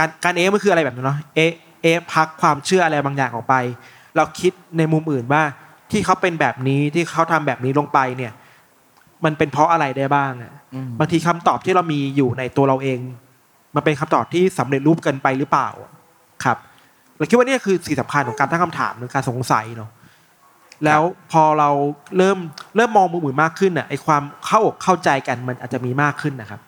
การการเอะมันคืออะไรแบบนั้นเนาะเอะเอะพักความเชื่ออะไรบางอย่างออกไป เราคิดในมุมอื่นว่าที่เขาเป็นแบบนี้ที่เขาทำแบบนี้ลงไปเนี่ย มันเป็นเพราะอะไรได้บ้างอะบางทีคำตอบที่เรามีอยู่ในตัวเราเอง มันเป็นคำตอบที่สำเร็จรูปเกินไปหรือเปล่าครับเราคิดว่านี่คือสิ่งสำคัญของการตั้งคำถามหรือการสงสัยเนาะแล้วพอเราเริ่มเริ่มมองมุมอื่นมากขึ้นอะไอความเข้าอกเข้าใจกันมันอาจจะมีมากขึ้นนะครับ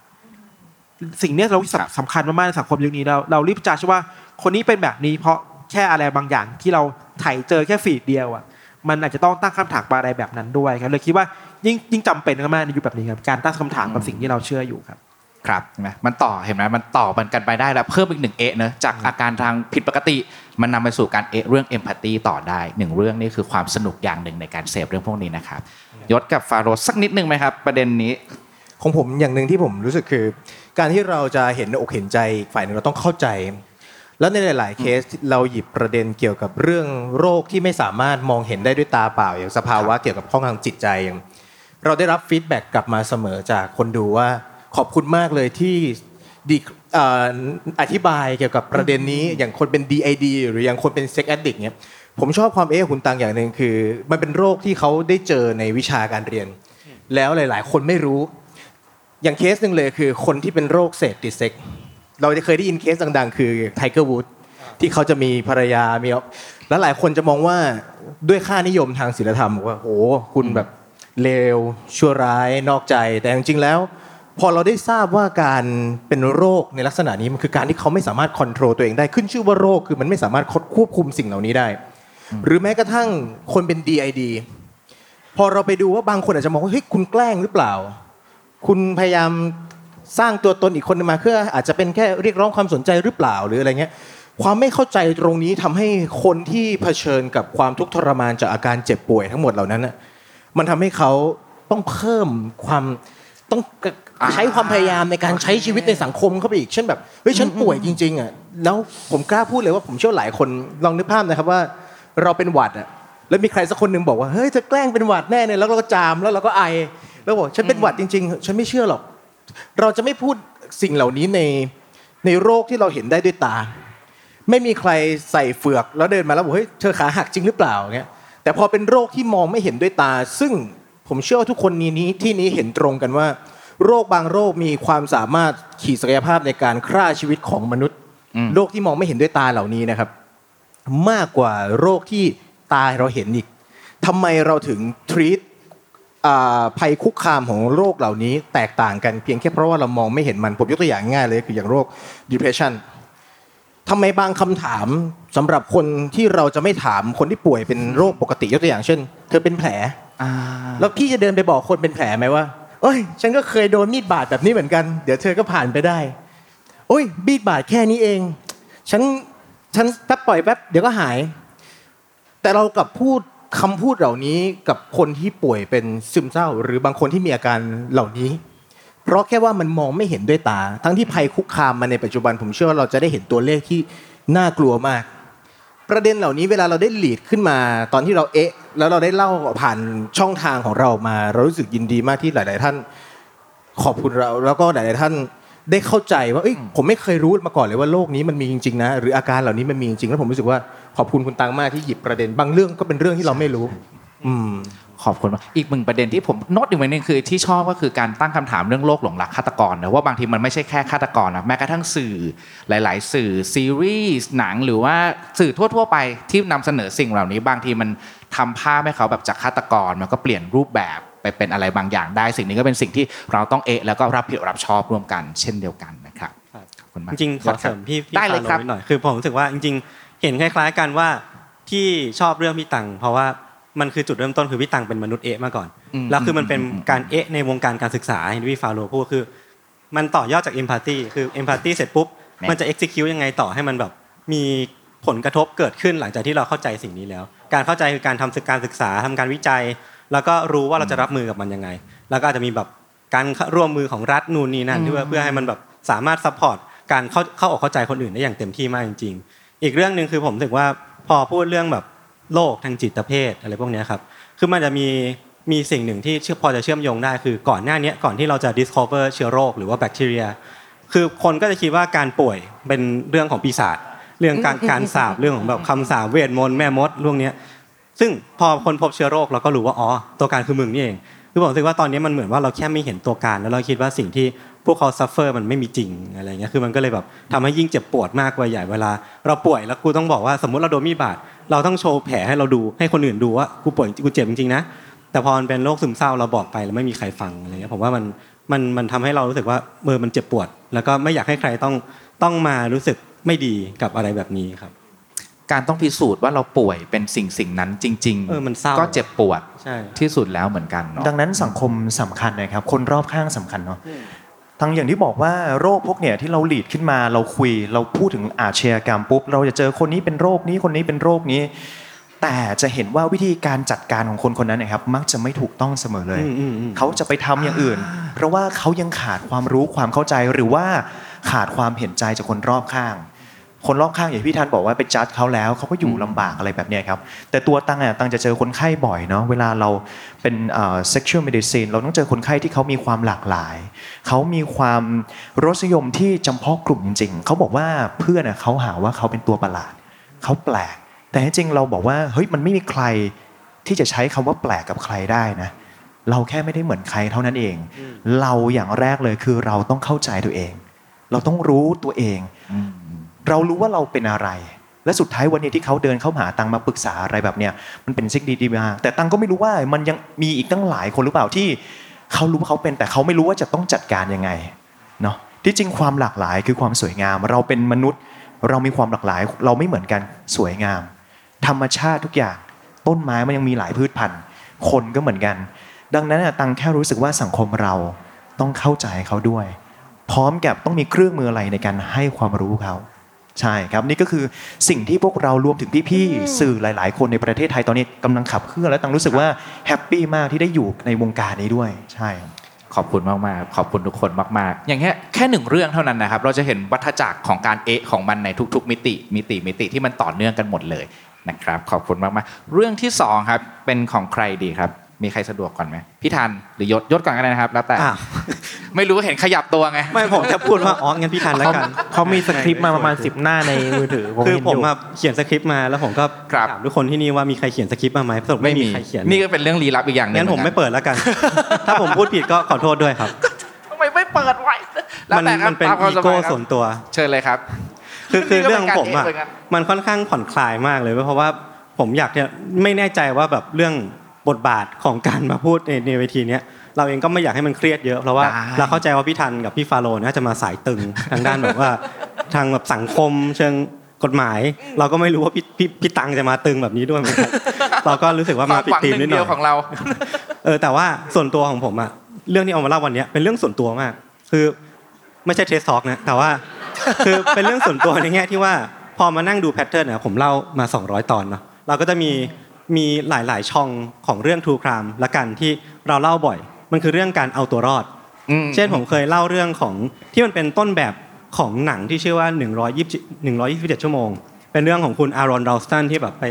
สิ่งเนี้ยเราสำสำคัญมากๆในสังคมยุคนี้เราเรารีบจัดว่าคนนี้เป็นแบบนี้เพราะแค่อะไรบางอย่างที่เราไถเจอแค่ฟีดเดียวอะมันอาจจะต้องตั้งคำถามอะไรแบบนั้นด้วยครับเลยคิดว่ายิ่งยิ่งจำเป็นมากๆในยุคแบบนี้ครับการตั้งคำถามกับสิ่งที่เราเชื่ออยู่ครับครับเห็นไหมมันต่อเห็นไหมมันต่อมันกันไปได้แล้วเพิ่มอีกหนึ่งเอะเนอะจากอาการทางผิดปกติ มันนำไปสู่การเอะเรื่องเอมพัตตีต่อได้หนึ่งเรื่องนี่คือความสนุกอย่างหนึ่งในการเสพเรื่องพวกนี้นะครับยศกับฟาโรห์สักนิดนึงไหมครับ ประเด็นนี้ของผมอย่างหนึ่งที่ผมรู้สึกคือ การที่เราจะเห็นอกเห็นใจอีกฝ่ายหนึ่งเราต้องเข้าใจ แล้วในหลาย ๆ เคสเราหยิบประเด็นเกี่ยวกับเรื่องโรคที่ไม่สามารถมองเห็นได้ด้วยตาเปล่า อย่างสภาวะเกี่ยวกับข้อทางจิตใจอย่างเราได้รับ feedback กลับมาเสมอจากคนดูว่าขอบคุณมากเลยที่ดีเอ่ออธิบายเกี่ยวกับประเด็นนี้อย่างคนเป็น DID หรืออย่างคนเป็น sex addict เนี่ยผมชอบความเอ๊ะคุณตังค์อย่างหนึ่งคือ มันเป็นโรคที่เขาได้เจอในวิชาการเรียน แล้วหลาย ๆ คนไม่รู้ อย่างเคสหนึ่งเลยคือคนที่เป็นโรคเสพติดเซ็กซ์เราจะเคยได้ยินเคสดังๆ คือ Tiger Woods ที่เขาจะมีภรรยามีแล้วหลายคนจะมองว่าด้วยค่านิยมทางศีลธรรมว่าโอ้คุณแบบเลวชั่วร้ายนอกใจแต่จริงๆแล้ว พอเราได้ทราบว่าการเป็นโรคในลักษณะนี้มันคือการที่เขาไม่สามารถควบคุมตัวเองได้ขึ้นชื่อว่าโรคคือมันไม่สามารถควบคุมสิ่งเหล่านี้ได้ หรือแม้กระทั่งคนเป็น DID พอเราไปดูว่าบางคนอาจจะมองว่าเฮ้ยคุณแกล้งหรือเปล่า คุณพยายามสร้างตัวตนอีกคนมาเพื่ออาจจะเป็นแค่เรียกร้องความสนใจหรือเปล่าหรืออะไรเงี้ยความไม่เข้าใจตรงนี้ทำให้คนที่เผชิญกับความทุกข์ทรมานจากอาการเจ็บป่วยทั้งหมดเหล่านั้นน่ะมันทำให้เขาต้องเพิ่มความต้องใช้ความพยายามในการใช้ชีวิตในสังคมเข้าไปอีกเช่นแบบเฮ้ยฉันป่วยจริงๆอะแล้วผมกล้าพูดเลยว่าผมเชื่อหลายคนลองนึกภาพนะครับว่า เราเป็นหวัดอะแล้วมีใครสักคนหนึ่งบอกว่าเฮ้ยเธอแกล้งเป็นหวัดแน่เลยแล้วเราก็จามแล้วเราก็ไอ แล้วบอกฉันเป็นหวัดจริง ๆ ฉันไม่เชื่อหรอก เราจะไม่พูดสิ่งเหล่านี้ในในโรคที่เราเห็นได้ด้วยตา ไม่มีใครใส่เฟือกแล้วเดินมาแล้วบอกเฮ้ยเธอขาหักจริงหรือเปล่าเงี้ยแต่พอเป็นโรคที่มองไม่เห็นด้วยตา ซึ่งผมเชื่อว่าทุกคนนี้นี้ที่นี้เห็นตรงกันว่า โรคบางโรคมีความสามารถขีดศักยภาพในการฆ่าชีวิตของมนุษย์ โรคที่มองไม่เห็นด้วยตาเหล่านี้นะครับ มากกว่าโรคที่ตาเราเห็นอีกทำไมเราถึง treat อ่า ภัยคุกคามของโรคเหล่านี้แตกต่างกันเพียงแค่เพราะว่าเรามองไม่เห็นมันผมยกตัวอย่างง่ายเลยคืออย่างโรค depression ทำไมบางคำถามสำหรับคนที่เราจะไม่ถามคนที่ป่วยเป็นโรคปกติยกตัวอย่างเช่น เธอเป็นแผลแล้วพี่จะเดินไปบอกคนเป็นแผลไหมว่าเอ้ย ฉันก็เคยโดนมีดบาดแบบนี้เหมือนกัน เดี๋ยวเธอก็ผ่านไปได้ โอ้ยมีดบาดแค่นี้เอง ฉันฉันแป๊บปล่อยแป๊บเดี๋ยวก็หาย แต่เรากลับพูด คำพูดเหล่านี้กับคนที่ป่วยเป็นซึมเศร้า หรือบางคนที่มีอาการเหล่านี้ เพราะแค่ว่ามันมองไม่เห็นด้วยตา ทั้งที่ภัยคุกคามมาในปัจจุบันผมเชื่อว่าเราจะได้เห็นตัวเลขที่น่ากลัวมาก ประเด็นเหล่านี้เวลาเราได้หลีดขึ้นมาตอนที่เราเอ๊ะ แล้วเราได้เล่าผ่านช่องทางของเรามา เรารู้สึกยินดีมากที่หลาย ๆ ท่าน ขอบคุณเราแล้วก็หลาย ๆ ท่านได้เข้าใจว่าเอ้ยผมไม่เคยรู้มาก่อนเลยว่าโลกนี้มันมีจริง ๆ นะ หรืออาการเหล่านี้มันมีจริงแล้วผมรู้สึกว่า ขอบคุณคุณตังมากที่หยิบประเด็น บางเรื่องก็เป็นเรื่องที่เราไม่รู้ อืมขอบคุณมากอีกหนึ่งประเด็นที่ผมโน้ตอีกประเด็นหนึงคือที่ชอบก็คือการตั้งคำถามเรื่องโลกหลงรักฆาตกรนะว่าบางทีมันไม่ใช่แค่ฆาตกรนะแม้กระทั่งสื่อหลาย ๆ สื่อซีรีส์หนังหรือว่าสื่อทั่ว ๆ ไปที่นำเสนอสิ่งเหล่านี้ บางทีมันทำภาพให้เขาแบบจากฆาตกรมันก็เปลี่ยนรูปแบบไปเป็นอะไรบางอย่างได้ สิ่งนี้ก็เป็นสิ่งที่เราต้องเอะแล้วก็รับผิดรับชอบร่วมกัน เช่นเดียวกันนะครับขอบคุณมากจริงๆขอเสริมพี่พี่ได้เลยครับฟาโนิดหน่อยคือผมรู้สึกว่าจริงๆ เห็นคล้ายๆกันว่าที่ชอบเรื่องพี่ตังเพราะว่ามันคือจุดเริ่มต้นคือพี่ตังเป็นมนุษย์เอะมาก่อนอืมแล้วคือมันเป็นอืมอืมการเอะในวงการการศึกษาที่พี่ฟาโรพูดคือ มันต่อยอดจากเอมพัตตีคือเอมพัตตีเสร็จปุ๊บมันจะ execute ยังไงต่อให้มันแบบมีผลกระทบเกิดขึ้นหลังจากที่เราเข้าใจสิ่งนี้แล้ว การเข้าใจคือการทำการศึกษาทำการวิจัย แล้วก็รู้ว่าเราจะรับมือกับมันยังไง แล้วก็อาจจะมีแบบการร่วมมือของรัฐนู่นนี่นั่นที่ว่าเพื่อให้มันแบบสามารถ support การเข้าเข้าออกเข้าใจคนอื่นได้อย่างเต็มที่มากจริงๆ อีกเรื่องหนึ่งคือผมรู้สึกว่าพอพูดเรื่องแบบโรคทางจิตเภทอะไรพวกเนี้ยครับคือมันจะมีมีสิ่งหนึ่งที่เชื่อพอจะเชื่อมโยงได้คือก่อนหน้าเนี้ยก่อนที่เราจะ discover เชื้อโรคหรือว่าแบคทีเรีย คือคนก็จะคิดว่าการป่วยเป็นเรื่องของปีศาจเรื่องการการสาปเรื่องของแบบคำสาปเวทมนต์แม่มดเรื่องเนี้ยซึ่งพอค้นพบเชื้อโรคเราก็รู้ว่าอ๋อตัวการคือมึงนี่เอง คือผมรู้สึกว่าตอนนี้มันเหมือนว่าเราแค่ไม่เห็นตัวการ แล้วเราคิดว่าสิ่งที่พวกเขา suffer มันไม่มีจริงอะไรเงี้ยคือมันก็เลยแบบทำให้ยิ่งเจ็บปวดมากกว่าใหญ่เวลา เราป่วยแล้วกูต้องบอกว่าสมมติเราโดนมีดบาดเราต้องโชว์แผลให้เราดูให้คนอื่นดูว่ากูป่วยกูเจ็บจริงๆนะแต่พอมันเป็นโรคซึมเศร้าเราบอกไปแล้วไม่มีใครฟังอะไรเงี้ยผมว่ามันมันมันทำให้เรารู้สึกว่าเออมันเจ็บปวด แล้วก็ไม่อยากให้ใครต้องต้องมารู้สึกไม่ดีกับอะไรแบบนี้ครับ การต้องพิสูจน์ว่าเราป่วยเป็นสิ่งสิ่งนั้นจริงเออมันเศร้าก็เจ็บปวดใช่ที่สุดแล้วเหมือนกันเนาะดังนั้นสังคมสำคัญนะครับ คนรอบข้างสำคัญเนาะทั้งอย่างที่บอกว่าโรคพวกเนี่ยที่เราหลีดขึ้นมาเราคุย เราพูดถึงอาชญากรรมปุ๊บเราจะเจอคนนี้เป็นโรคนี้คนนี้เป็นโรคนี้ แต่จะเห็นว่าวิธีการจัดการของคนคนนั้นนะครับ มักจะไม่ถูกต้องเสมอเลยอืมอืมอืมเขาจะไปทำอย่างอื่น เพราะว่าเขายังขาดความรู้ความเข้าใจหรือว่าขาดความเห็นใจจากคนรอบข้าง คนรอบข้างอย่างที่พี่ทันบอกว่าไปจัดเขาแล้วเขาก็อยู่ลำบากอะไรแบบเนี้ยครับแต่ตัวตังอะตังจะเจอคนไข้บ่อยเนาะเวลาเราเป็นเอ่อ sexual medicine เราต้องเจอคนไข้ที่เขามีความหลากหลาย เขามีความรสนิยมที่จำเพาะกลุ่มจริง ๆ เขาบอกว่าเพื่อนอะเขาหาว่าเขาเป็นตัวประหลาด เขาแปลก แต่จริงๆเราบอกว่าเฮ้ยมันไม่มีใครที่จะใช้คำว่าแปลกกับใครได้นะ เราแค่ไม่ได้เหมือนใครเท่านั้นเอง เราอย่างแรกเลยคือเราต้องเข้าใจตัวเอง เราต้องรู้ตัวเอง เรารู้ว่าเราเป็นอะไร และสุดท้ายวันนี้ที่เขาเดินเข้าหาตังมาปรึกษาอะไรแบบเนี้ยมันเป็นสิ่งดีๆมากแต่ตังก็ไม่รู้ว่ามันยังมีอีกตั้งหลายคนหรือเปล่าที่เขารู้ว่าเขาเป็นแต่เขาไม่รู้ว่าจะต้องจัดการยังไงเนาะที่จริงความหลากหลายคือความสวยงาม เราเป็นมนุษย์ เรามีความหลากหลาย เราไม่เหมือนกันสวยงาม ธรรมชาติทุกอย่าง ต้นไม้มันยังมีหลายพืชพันธุ์ คนก็เหมือนกัน ดังนั้นตังแค่รู้สึกว่าสังคมเราต้องเข้าใจเขาด้วย พร้อมกับต้องมีเครื่องมืออะไรในการให้ความรู้เขา ใช่ครับนี่ก็คือสิ่งที่พวกเรารวมถึงพี่ๆสื่อหลาย ๆ คนในประเทศไทยตอนนี้กำลังขับเคลื่อนและตังรู้สึกว่าแฮปปี้มากที่ได้อยู่ในวงการนี้ด้วยใช่ครับขอบคุณมากๆขอบคุณทุกคนมากๆ อย่างแค่แค่หนึ่งเรื่องเท่านั้นนะครับ เราจะเห็นวัฏจักรของการเอะของมันในทุก ๆ มิติ มิติมิติที่มันต่อเนื่องกันหมดเลยนะครับ ขอบคุณมากๆ เรื่องที่สองครับเป็นของใครดีครับ มีใครสะดวกก่อนไหมพี่ทันหรือยศยศก่อนก็ได้นะครับ แล้วแต่อ้าวไม่รู้เห็นขยับตัวไง ไม่ผมจะพูดว่าอ๋องั้นพี่ทันแล้วกันเขามีสคริปต์มาประมาณ10หน้าในมือถือผมคือเห็นผอมยู่อะเขียนสคริปต์มาแล้วผมก็ครับถามทุกคนที่นี่ว่ามีใครเขียนสคริปต์มาไหมสรุปไม่มีใครเขียนนี่ก็เป็นเรื่องลี้ลับอีกอย่างหนึงงั้นผมหไม่อนกันเปิดแล้วกัน ถ้าผมพูดผิดก็ขอโทษด้วยครับทำไมไม่เปิดไว้แล้วมันแต่ครับมันเป็นตาควาอีสโก้บายครับส่วนตัว เชิญเลยครับ คือคือนี่ก็เรื่เป็องนการผมอะเอะเหมือนกันมันค่อนข้างผ่อนคลายมากเลยเพราะว่าผมอยากจะไม่แน่ใจว่าแบบเรื่อง บทบาทของการมาพูดในในเวทีเนี้ยเราเองก็ไม่อยากให้มันเครียดเยอะเพราะว่าได้เราเข้าใจว่าพี่ทันกับพี่ฟาโรห์น่าจะมาสายตึงทางด้านแบบว่าทางแบบสังคมเชิงกฎหมาย เราก็ไม่รู้ว่าพี่พี่พี่ตังจะมาตึงแบบนี้ด้วยเหมือนกันเราก็รู้สึกว่าความามผิดหวังธีหมนึ่นิดงหน่เดีอยวยของเราเออแต่ว่าส่วนตัวของผมอะเรื่องที่เอามาเล่าวันเนี้ยเป็นเรื่องส่วนตัวมาก คือไม่ใช่ TED Talk นะแต่ว่าคือเป็นเรื่องส่วนตัวในแง่ที่ว่าพอมานั่งดู pattern เนี่ยผมเล่ามา 200 ตอนเนาะเราก็จะมี มีหลาย ๆ ช่องของเรื่อง True Crime ละกันที่เราเล่าบ่อย มันคือเรื่องการเอาตัวรอดอืมเช่นผมเคยเล่าเรื่องของที่มันเป็นต้นแบบของหนังที่ชื่อว่า 120 127 ชั่วโมง เป็นเรื่องของคุณอารอนดอลสตันที่แบบไป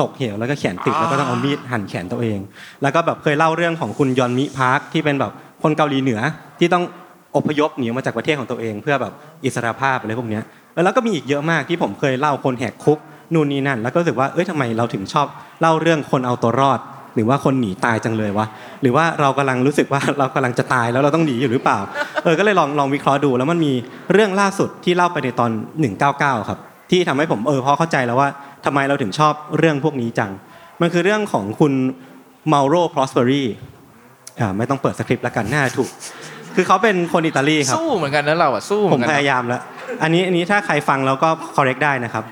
ตกเหวแล้วก็แขนติดแล้วก็ต้องเอามีดหั่นแขนตัวเอง แล้วก็แบบเคยเล่าเรื่องของคุณยอนมิพาร์คที่เป็นแบบคนเกาหลีเหนือที่ต้องอพยพหนีมาจากประเทศของตัวเอง เพื่อแบบอิสรภาพอะไรพวกเนี้ยแล้วก็มีอีกเยอะมากที่ผมเคยเล่าคนแหกคุก นู่นนี่นั่น แล้วก็รู้สึกว่าเอ้ยทำไมเราถึงชอบเล่าเรื่องคนเอาตัวรอด หรือว่าคนหนีตายจังเลยวะหรือว่าเรากำลังรู้สึกว่าเรากำลังจะตายแล้วเราต้องหนีอยู่หรือเปล่าเออก็เลยลองลองวิเคราะห์ดู แล้วมันมีเรื่องล่าสุดที่เล่าไปในตอน 199 ครับ ที่ทำให้ผมเออพอเข้าใจแล้วว่าทำไมเราถึงชอบเรื่องพวกนี้จัง มันคือเรื่องของคุณมาโร p r o s p e r y อ่าไม่ต้องเปิดสคริปต์แล้วกันน่าจะถูกคือเขาเป็นคนอิตาลีครับสู้เหมือนกันนะเราอะสู้เหผมือมนกันพนะยายามแล้วอันนี้อันนี้ถ้าใครฟังแล้วก็ correct ได้นะครับ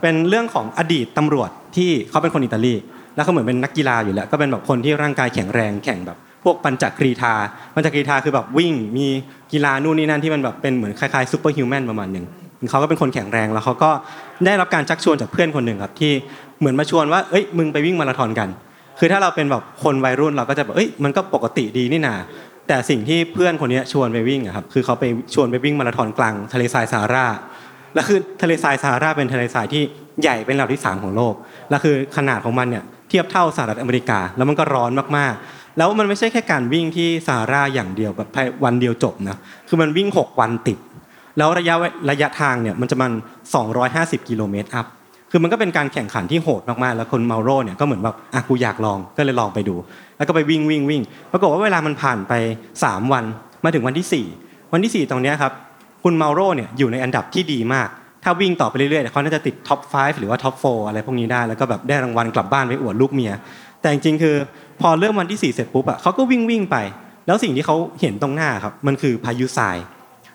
เป็นเรื่องของอดีตตำรวจที่เขาเป็นคนอิตาลี แล้วเขาเหมือนเป็นนักกีฬาอยู่แล้วก็เป็นแบบคนที่ร่างกายแข็งแรงแข่งแบบ พวกปัญจกรีธาปัญจกรีธาคือแบบวิ่งมีกีฬานู่นนี่นั่นที่มันแบบเป็นเหมือนคล้ายๆ superhuman ประมาณหนึ่งเขาก็เป็นคนแข็งแรงแล้วเขาก็ได้รับการชักชวนจากเพื่อนคนหนึ่งครับที่เหมือนมาชวนว่าเอ้ยมึงไปวิ่งมาราธอนกัน คือถ้าเราเป็นแบบคนวัยรุ่นเราก็จะแบบเอ้ยมันก็ปกติดีนี่นาแต่สิ่งที่เพื่อนคนนี้ชวนไปวิ่งอะครับคือเขาไปชวนไปวิ่งมาราธอนกลางทะเลทรายซาฮารา แล้วคือทะเลทรายซาฮาราเป็นทะเลทรายที่ใหญ่เป็นลำดับที่สามของโลก แล้วคือขนาดของมันเนี่ยเทียบเท่าสหรัฐอเมริกา แล้วมันก็ร้อนมากๆ แล้วมันไม่ใช่แค่การวิ่งที่ซาฮาราอย่างเดียวแบบวันเดียวจบนะคือมันวิ่ง 6 วันติด แล้วระยะระยะทางเนี่ยมันจะมัน 250 กิโลเมตรอัพคือมันก็เป็นการแข่งขันที่โหดมากๆ แล้วคนเมาโร่เนี่ยก็เหมือนแบบอะกูอยากลองก็เลยลองไปดู แล้วก็ไปวิ่งวิ่งวิ่งปรากฏว่าเวลามันผ่านไป 3 วันมาถึงวันที่ 4 วันที่ 4 ตรงเนี้ยครับ คุณเมาโร่เนี่ยอยู่ในอันดับที่ดีมาก ถ้าวิ่งต่อไปเรื่อยๆเดี๋ยวเขาน่าจะติดท็อป 5 หรือว่าท็อป 4 อะไรพวกนี้ได้ แล้วก็แบบได้รางวัลกลับบ้านไปอวดลูกเมีย แต่จริงๆคือพอเริ่มวันที่ 4 เสร็จปุ๊บอะเขาก็วิ่งวิ่งไป แล้วสิ่งที่เขาเห็นตรงหน้าครับมันคือพายุทราย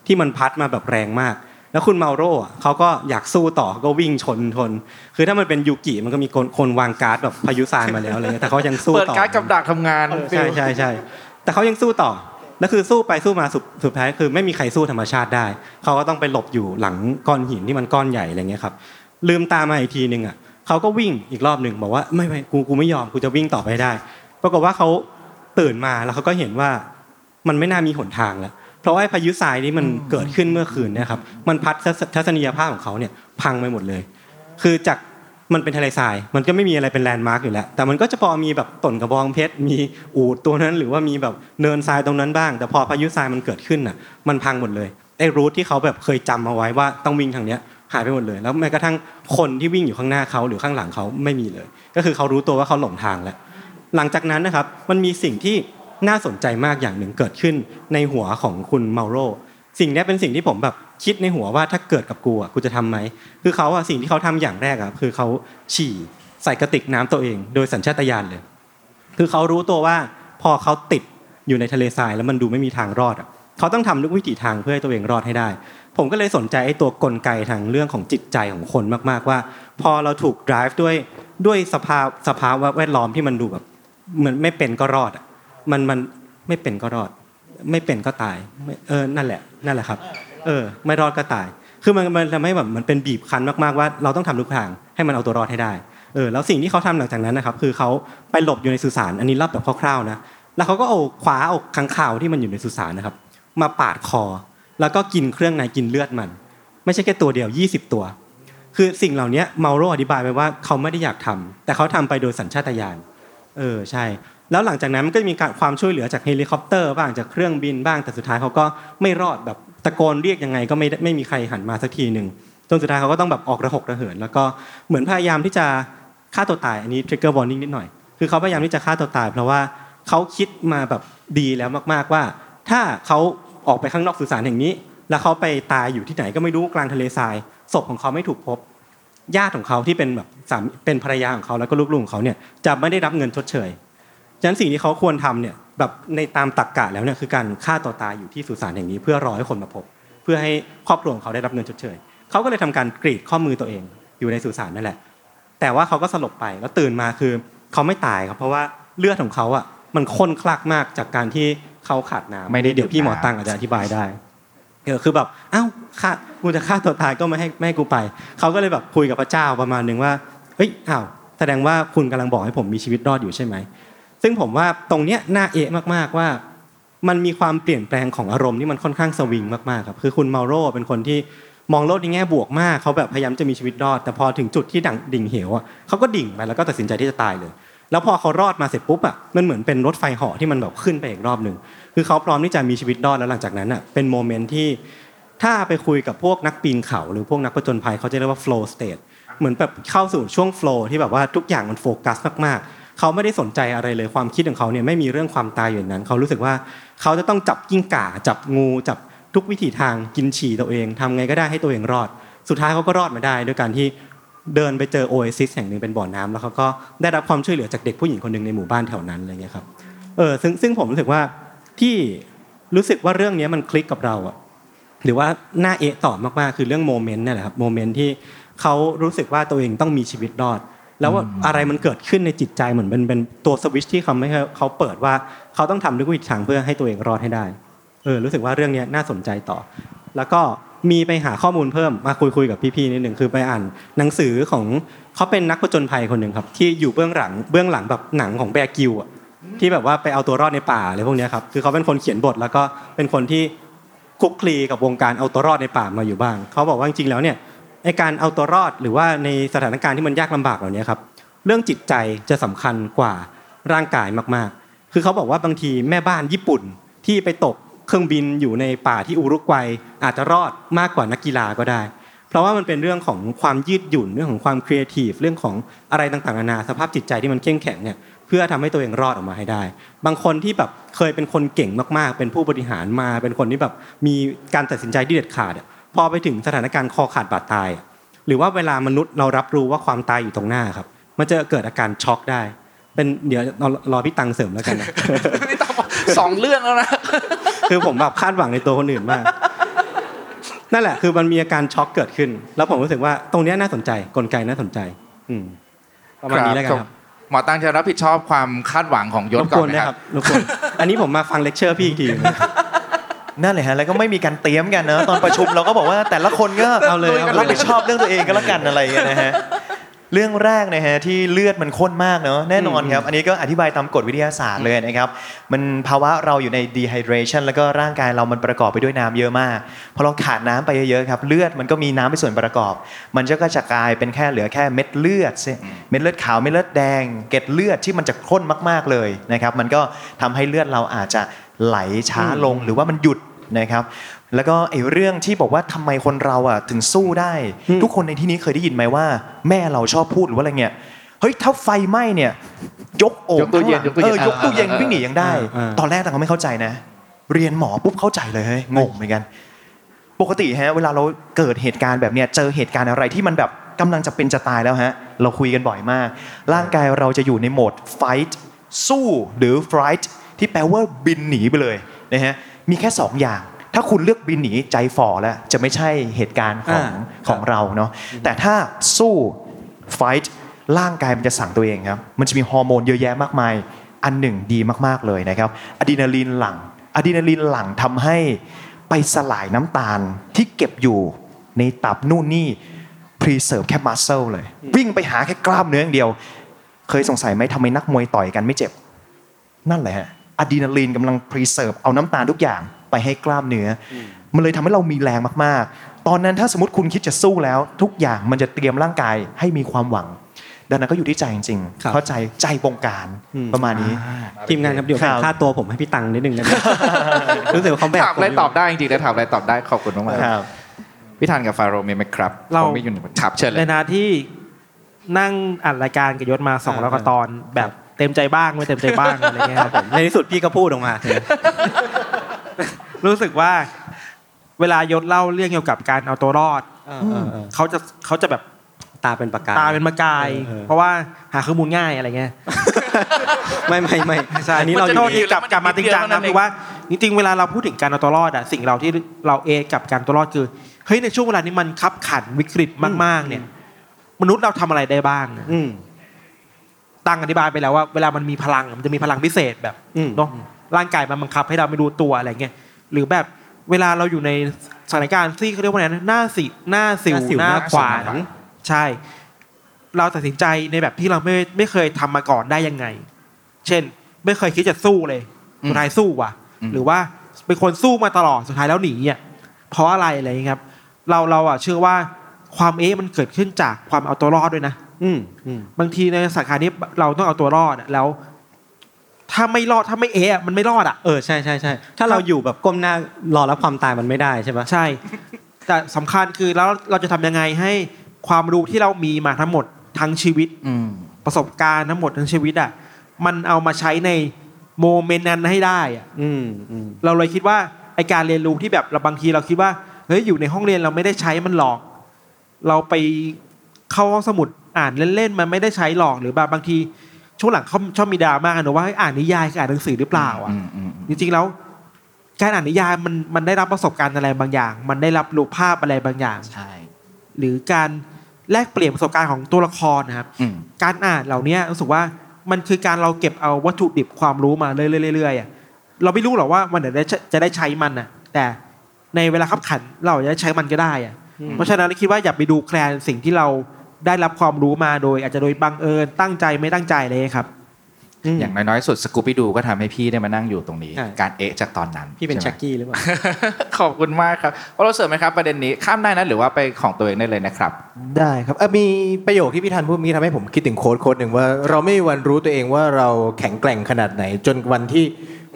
ที่มันพัดมาแบบแรงมาก แล้วคุณเมาโร่อะเขาก็อยากสู้ต่อเขาก็วิ่งชนทน คือถ้ามันเป็นยูกิมันก็มีคนคนวางการ์ดแบบพายุทรายมาแล้วอะไรเงี้ยแต่เขายังสู้เปิดต่อการดกับดักทำงานเออใช่ใช่ใช่แต่เขายังสู้ต่อ แล้วคือสู้ไปสู้มาสุดสุดท้ายคือไม่มีใครสู้ธรรมชาติได้ เขาก็ต้องไปหลบอยู่หลังก้อนหินที่มันก้อนใหญ่อะไรเงี้ยครับลืมตามาอีกทีหนึ่งอะเขาก็วิ่งอีกรอบหนึ่งบอกว่าไม่ไม่กูกูไม่ยอมกูจะวิ่งต่อไปให้ได้ ปรากฏว่าเขาตื่นมาแล้วเขาก็เห็นว่ามันไม่น่ามีหนทางแล้วเพราะว่าไอ้พายุทรายนี้มันเกิดขึ้นเมื่อคืนเนะครับมันพัดทัศทัศนียภาพของเขาเนี่ยพังไปหมดเลย คือจาก มันเป็นทะเลทราย มันก็ไม่มีอะไรเป็นแลนด์มาร์กอยู่แล้ว แต่มันก็จะพอมีแบบต้นกระบองเพชร มีอูดตัวนั้น หรือว่ามีแบบเนินทรายตรงนั้นบ้าง แต่พอพายุทรายมันเกิดขึ้นน่ะ มันพังหมดเลย ไอ้รูทที่เขาแบบเคยจำเอาไว้ว่าต้องวิ่งทางเนี้ยหายไปหมดเลย แล้วแม้กระทั่งคนที่วิ่งอยู่ข้างหน้าเขาหรือข้างหลังเขาไม่มีเลย ก็คือเขารู้ตัวว่าเขาหลงทางแล้ว หลังจากนั้นนะครับ มันมีสิ่งที่น่าสนใจมากอย่างหนึ่งเกิดขึ้นในหัวของคุณเมาโร สิ่งนี้เป็นสิ่งที่ผมแบบคิดในหัวว่าถ้าเกิดกับกูอะกูจะทำไหมคือเขาอะสิ่งที่เขาทำอย่างแรกอะคือเขาฉี่ใส่กระติกน้ำตัวเอง โดยสัญชาตญาณเลย คือเขารู้ตัวว่าพอเขาติดอยู่ในทะเลทรายแล้วมันดูไม่มีทางรอดอะเขาต้องทำทุกวิถีทางเพื่อให้ตัวเองรอดให้ได้ ผมก็เลยสนใจไอ้ตัวกลไกทางเรื่องของจิตใจของคนมากๆว่า พอเราถูก drive ด้วยด้วยสภาพสภาวะแวดล้อมที่มันดูแบบเหมือนไม่เป็นก็รอดอะมันมันไม่เป็นก็รอด ไม่เป็นก็ตายเออนั่นแหละ นั่นแหละครับ เออ ไม่รอดก็ตาย คือมันมันทำให้แบบมันเป็นบีบคั้นมากๆว่า เราต้องทำทุกทางให้มันเอาตัวรอดให้ได้ เออ แล้วสิ่งที่เขาทำหลังจากนั้นนะครับ คือเขาไปหลบอยู่ในสุสาน อันนี้เล่าแบบคร่าวๆนะ แล้วเขาก็เอาค้างเอาค้างคาวที่มันอยู่ในสุสานนะครับ มาปาดคอ แล้วก็กินเครื่องในกินเลือดมัน ไม่ใช่แค่ตัวเดียว 20 ตัว คือสิ่งเหล่านี้เมาโรอธิบายไปว่าเขาไม่ได้อยากทำแต่เขาทำไปโดยสัญชาตญาณ เออ ใช่ แล้วหลังจากนั้นมันก็จะมีการความช่วยเหลือจากเฮลิคอปเตอร์บ้างจากเครื่องบินบ้างแต่สุดท้ายเขาก็ไม่รอดแบบตะโกนเรียกยังไงก็ไม่ไม่มีใครหันมาสักทีหนึ่งจนสุดท้ายเขาก็ต้องแบบออกระหกระเหิน แล้วก็เหมือนพยายามที่จะฆ่าตัวตายอันนี้ trigger warning นิดหน่อยคือเขาพยายามที่จะฆ่าตัวตาย เพราะว่าเขาคิดมาแบบดีแล้วมากๆว่า ถ้าเขาออกไปข้างนอกสุสานแห่งนี้ แล้วเขาไปตายอยู่ที่ไหนก็ไม่รู้กลางทะเลทรายศพของเขาไม่ถูกพบญาติของเขาที่เป็นแบบสามเป็นภรรยาของเขาแล้วก็ลูกๆของเขาเนี่ยจะไม่ได้รับเงินชดเชย ฉะนั้นสิ่งที่เขาควรทำเนี่ยแบบในตามตรรกกะแล้วเนี่ยคือการฆ่าตัวตายอยู่ที่สุสานแห่งนี้ เพื่อรอให้คนมาพบ เพื่อให้ครอบครัวของเขาได้รับเงินชดเชยเขาก็เลยทำการกรีดข้อมือตัวเองอยู่ในสุสานนั่นแหละ แต่ว่าเขาก็สลบไปแล้วตื่นมาคือเขาไม่ตายครับเพราะว่าเลือดของเขาอะมันข้นคลักมากจากการที่เขาขาดน้ำไม่ได้เดี๋ยวพี่หมอดื่มน้ำตั้งอาจจะอธิบายได้เออคือแบบอ้าวฆ่ากูจะฆ่าตัวตายก็ไม่ให้ไม่ให้กูไป เขาก็เลยแบบคุยกับพระเจ้าประมาณหนึ่งว่าเฮ้ยอ้าวแสดงว่าคุณกำลังบอกให้ผมมีชีวิตรอดอยู่ใช่ไหม ซึ่งผมว่าตรงเนี้ยน่าเอะมากๆว่า มันมีความเปลี่ยนแปลงของอารมณ์ที่มันค่อนข้างสวิงมากๆครับคือคุณเมาโรเป็นคนที่มองโลกในแง่บวกมากเขาแบบพยายามจะมีชีวิตรอด แต่พอถึงจุดที่ดิ่งดิ่งเหวอะเขาก็ดิ่งไปแล้วก็ตัดสินใจที่จะตายเลย แล้วพอเขารอดมาเสร็จปุ๊บอะมันเหมือนเป็นรถไฟเหาะที่มันแบบขึ้นไปอีกรอบหนึ่งคือเขาพร้อมที่จะมีชีวิตรอดแล้วหลังจากนั้นอะเป็น moment ที่ถ้าไปคุยกับพวกนักปีนเขา หรือพวกนักผจญภัยเขาจะเรียกว่า flow state เหมือนแบบเข้าสู่ช่วง flow ที่แบบว่าทุกอย่างมันโฟกัสมากๆ เขาไม่ได้สนใจอะไรเลยความคิดของเขาเนี่ยไม่มีเรื่องความตายอยู่ในนั้น เขารู้สึกว่าเขาจะต้องจับกิ้งก่าจับงูจับทุกวิถีทางกินฉี่ตัวเองทำไงก็ได้ให้ตัวเองรอด สุดท้ายเขาก็รอดมาได้ด้วยการที่เดินไปเจอโอเอซิสแห่งหนึ่งเป็นบ่อน้ำแล้วเขาก็ได้รับความช่วยเหลือจากเด็กผู้หญิงคนหนึ่งในหมู่บ้านแถวนั้นอะไรเงี้ยครับเออซึ่งซึ่งผมรู้สึกว่าที่รู้สึกว่าเรื่องนี้มันคลิกกับเราอะหรือว่าน่าเอ๊ะต่อมากๆคือเรื่อง moment นี่แหละครับ moment ที่เขารู้สึกว่าตัวเองต้องมีชีวิตรอด แล้วว่าอะไรมันเกิดขึ้นในจิตใจเหมือนเป็นเป็นตัวสวิตชที่เขาไม่ให้เขาเปิดว่าเขาต้องทำทุกวิถีทางเพื่อให้ตัวเองรอดให้ได้เออรู้สึกว่าเรื่องเนี้ยน่าสนใจต่อ แล้วก็มีไปหาข้อมูลเพิ่มมาคุยคุยกับพี่ๆนิดหนึ่งคือไปอ่านหนังสือของเขาเป็นนักผจญภัยคนหนึ่งครับ ที่อยู่เบื้องหลังเบื้องหลังแบบหนังของ Bear Grylls อะที่แบบว่าไปเอาตัวรอดในป่าอะไรพวกเนี้ยครับคือเขาเป็นคนเขียนบทแล้วก็เป็นคนที่คลุกคลีกับวงการเอาตัวรอดในป่ามาอยู่บ้าง เขาบอกว่าจริงๆแล้วเนี่ย ไอการเอาตัวรอดหรือว่าในสถานการณ์ที่มันยากลำบากเหล่านี้ครับเรื่องจิตใจจะสำคัญกว่าร่างกายมากๆ คือเขาบอกว่าบางทีแม่บ้านญี่ปุ่นที่ไปตกเครื่องบินอยู่ในป่าที่อุรุกวัยอาจจะรอดมากกว่านักกีฬาก็ได้ เพราะว่ามันเป็นเรื่องของความยืดหยุ่นเรื่องของความครีเอทีฟเรื่องของอะไรต่างๆนานาสภาพจิตใจที่มันเข้มแข็งเนี่ยเพื่อทำให้ตัวเองรอดออกมาให้ได้ บางคนที่แบบเคยเป็นคนเก่งมากๆ เป็นผู้บริหารมา เป็นคนที่แบบมีการตัดสินใจที่เด็ดขาด พอไปถึงสถานการณ์คอขาดบาดตายอะหรือว่าเวลามนุษย์เรารับรู้ว่าความตายอยู่ตรงหน้าครับ มันจะเกิดอาการช็อกได้ เป็นเดี๋ยวรอรอพี่ตังเสริมแล้วกันนะไม่ต้องสองเรื่องแล้วนะคือผมแบบคาดหวังในตัวคนอื่นมากนั่นแหละคือมันมีอาการช็อกเกิดขึ้น แล้วผมรู้สึกว่าตรงเนี้ยน่าสนใจกลไกน่าสนใจ อืมประมาณนี้แล้วกันครับหมอตังจะรับผิดชอบความคาดหวังของยศรบก่กอวนนไหมนะคครัรับบรบกวนอันนี้ผมมาฟังเลคเชอร์พี่อีกที นั่นเลยฮะแล้วก็ไม่มีการเตรียมกันเนอะตอนประชุมเราก็บอกว่าแต่ละคนก็เอาเลยเอาเลยรับผิดชอบเรื่องตัวเองก็แล้วกันอะไรอย่างเงี้ยนะฮะเรื่องแรกนะฮะที่เลือดมันข้นมากเนาะแน่นอนครับอันนี้ก็อธิบายตามกฎวิทยาศาสตร์เลยนะครับมันภาวะเราอยู่ใน dehydration แล้วก็ร่างกายเรามันประกอบไปด้วยน้ำเยอะมากพอเราขาดน้ำไปเยอะๆครับเลือดมันก็มีน้ำเป็นส่วนประกอบ มันจะก็จะกลายเป็นแค่เหลือแค่เม็ดเลือดสิเม็ดเลือดขาวเม็ดเลือดแดง เกล็ดเลือดที่มันจะข้นมากๆเลยนะครับมันก็ทำให้เลือดเราอาจจะไหลช้าลงหรือว่ามันหยุด นะครับแล้วก็ไอ้เรื่องที่บอกว่าทำไมคนเราอะถึงสู้ได้ ทุกคนในที่นี้เคยได้ยินไหมว่า แม่เราชอบพูดหรือว่าอะไรเงี้ยเฮ้ยถ้าไฟไหม้เนี่ย ยกโอ่งยกตู้เย็นข้างหลังยกตู้เย็นเออยกตู้เย็นอ่าวิ่งหนียังได้อ่าตอนแรกต่างก็ไม่เข้าใจนะ เรียนหมอปุ๊บเข้าใจเลยเฮ้ยงงเหมือนกัน ปกติฮะเวลาเราเกิดเหตุการณ์แบบเนี้ยเจอเหตุการณ์อะไรที่มันแบบกำลังจะเป็นจะตายแล้วฮะ เราคุยกันบ่อยมาก ร่างกายเราจะอยู่ในโหมด fight สู้หรือ flight ที่แปลว่าบินหนีไปเลยนะฮะ มีแค่สองอย่าง ถ้าคุณเลือกบินหนีใจฝ่อแล้วจะไม่ใช่เหตุการณ์ของอ่าของเราเนาะแต่ถ้าสู้ fight ร่างกายมันจะสั่งตัวเองครับมันจะมีฮอร์โมนเยอะแยะมากมาย อันหนึ่งดีมากๆเลยนะครับอะดรีนาลีนหลั่งอะดรีนาลีนหลั่งทำให้ไปสลายน้ำตาลที่เก็บอยู่ในตับนู่นนี่ preserve แค่ muscle เลย วิ่งไปหาแค่กล้ามเนื้ออย่างเดียว เคยสงสัยไหมทำไมนักมวยต่อยกันไม่เจ็บ นั่นแหละฮะ อะดรีนาลีนกำลัง preserve เอาน้ำตาลทุกอย่างไปให้กล้ามเนื้ออมันเลยทำให้เรามีแรงมากๆ ตอนนั้นถ้าสมมติคุณคิดจะสู้แล้ว ทุกอย่างมันจะเตรียมร่างกายให้มีความหวังดังนั้นก็อยู่ที่ใจจริงครับๆเข้าใจใจบงการอืมประมาณนี้ทีมงานครับเดี๋ยวแบ่งครับค่าตัวผมให้พี่ตังค์นิดนึงได้ไหมรู้สึกว่าเขาแบกถามอะไรตอบได้จริงๆนะถามอะไรตอบได้ขอบคุณมากครับๆพี่ทันกับฟาโรห์มีไหมครับเราผมไม่อยู่ในถามเชิญเลในยนาที่นั่งอัดรายการกับยศมาสองอ่าร้อยกว่าตอนแบบ เต็มใจบ้างไม่เต็มใจบ้างอะไรเงี้ยครับผมในที่สุดพี่ก็พูดออกมา รู้สึกว่า เวลายศเล่าเรื่องเกี่ยวกับการเอาตัวรอดเออเออเออเขาจะเขาจะแบบตาเป็นปากกาตาเป็นมะกายเออเออเพราะว่าหาข้อมูลง่ายอะไรเงี้ยไม่ไม่ไม่ใช่อันนี้มัเรานจะอโทยู่ษในที่กลับกลับมาจริงจังนะคือว่าจริงๆเวลาเราพูดถึงการเอาตัวรอดอะสิ่งเราที่เราเอะกับการตัวรอดคือเฮ้ยในช่วงเวลานี้มันคับขันวิกฤตมากๆ เนี่ย มนุษย์เราทำอะไรได้บ้างอะอืม ตั้งอธิบายไปแล้วว่าเวลามันมีพลังอะมันจะมีพลังพิเศษแบบอืมเนาะร่างกายมันบังคับให้เราไม่รู้ตัวอะไรเงี้ยหรือแบบเวลาเราอยู่ในสถานการณ์ที่เขาเรียกว่าไงนะหน้าสิหน้าสิวหน้าสิวหน้าหน้าขวาขวานนใช่ เราตัดสินใจในแบบที่เราไม่ไม่เคยทำมาก่อนได้ยังไง เช่น ไม่เคยคิดจะสู้เลยอืมสุดท้ายสู้ว่ะอืมหรือว่าเป็นคนสู้มาตลอดสุดท้ายแล้วหนีอะเพราะอะไรอะไรอย่างเงี้ยครับ เราเราอะเชื่อว่าความเอ๊ะมันเกิดขึ้นจากความเอาตัวรอดด้วยนะ อืมอืมบางทีในสถานการณ์นี้เราต้องเอาตัวรอดอะแล้ว ถ้าไม่รอดถ้าไม่เอะอะมันไม่รอดอะเออใช่ใช่ใช่ถ้าเราอยู่แบบก้มหน้ารอรับความตายมันไม่ได้ใช่ปะใช่ แต่สำคัญคือแล้วเราจะทำยังไงให้ความรู้ที่เรามีมาทั้งหมดทั้งชีวิต อืม ประสบการณ์ทั้งหมดทั้งชีวิตอะมันเอามาใช้ในโมเมนต์นั้นให้ได้อะอืมอืมเราเลยคิดว่าไอการเรียนรู้ที่แบบเราบางทีเราคิดว่าเฮ้ยอยู่ในห้องเรียนเราไม่ได้ใช้มันหรอก เราไปเข้าห้องสมุด อ่านเล่นๆมันไม่ได้ใช้หรอกหรือแบบบางทีช่วงหลังเขาชอบมีดราม่ากันนะว่าให้อ่านนิยายคืออ่านหนังสือหรือเปล่าอะอืมอืมจริงๆแล้วการอ่านนิยายมันมันได้รับประสบการณ์อะไรบางอย่าง มันได้รับรูปภาพอะไรบางอย่างใช่หรือการแลกเปลี่ยนประสบการณ์ของตัวละครนะครับอืมการอ่านเหล่านี้รู้สึกว่ามันคือการเราเก็บเอาวัตถุดิบความรู้มาเรื่อยๆๆๆอะเราไม่รู้หรอกว่ามันเดี๋ยวจะจะได้ใช้มันอะแต่ในเวลาขับขันเราจะได้ใช้มันก็ได้อะเพราะฉะนั้นคิดว่าอย่าไปดูแคลนสิ่งที่เรา ได้รับความรู้มาโดย อาจจะโดยบังเอิญตั้งใจไม่ตั้งใจเลยครับอย่างน้อยๆสุดสกูปปี้ดูก็ทำให้พี่ได้มานั่งอยู่ตรงนี้ใช่การเอะจากตอนนั้น พี่เป็นใช่แช็กไหมกี้หรือเปล่า ขอบคุณมากครับเพราะเราเสริมไหมครับประเด็นนี้ข้ามได้นะหรือว่าไปของตัวเองได้เลยนะครับ ได้ครับเอ่อมีประโยคที่พี่ธันพูดเมื่อกี้ทำให้ผมคิดถึงโค้ดโค้ดหนึ่งว่า เราไม่มีวันรู้ตัวเองว่าเราแข็งแกร่งขนาดไหน จนวันที่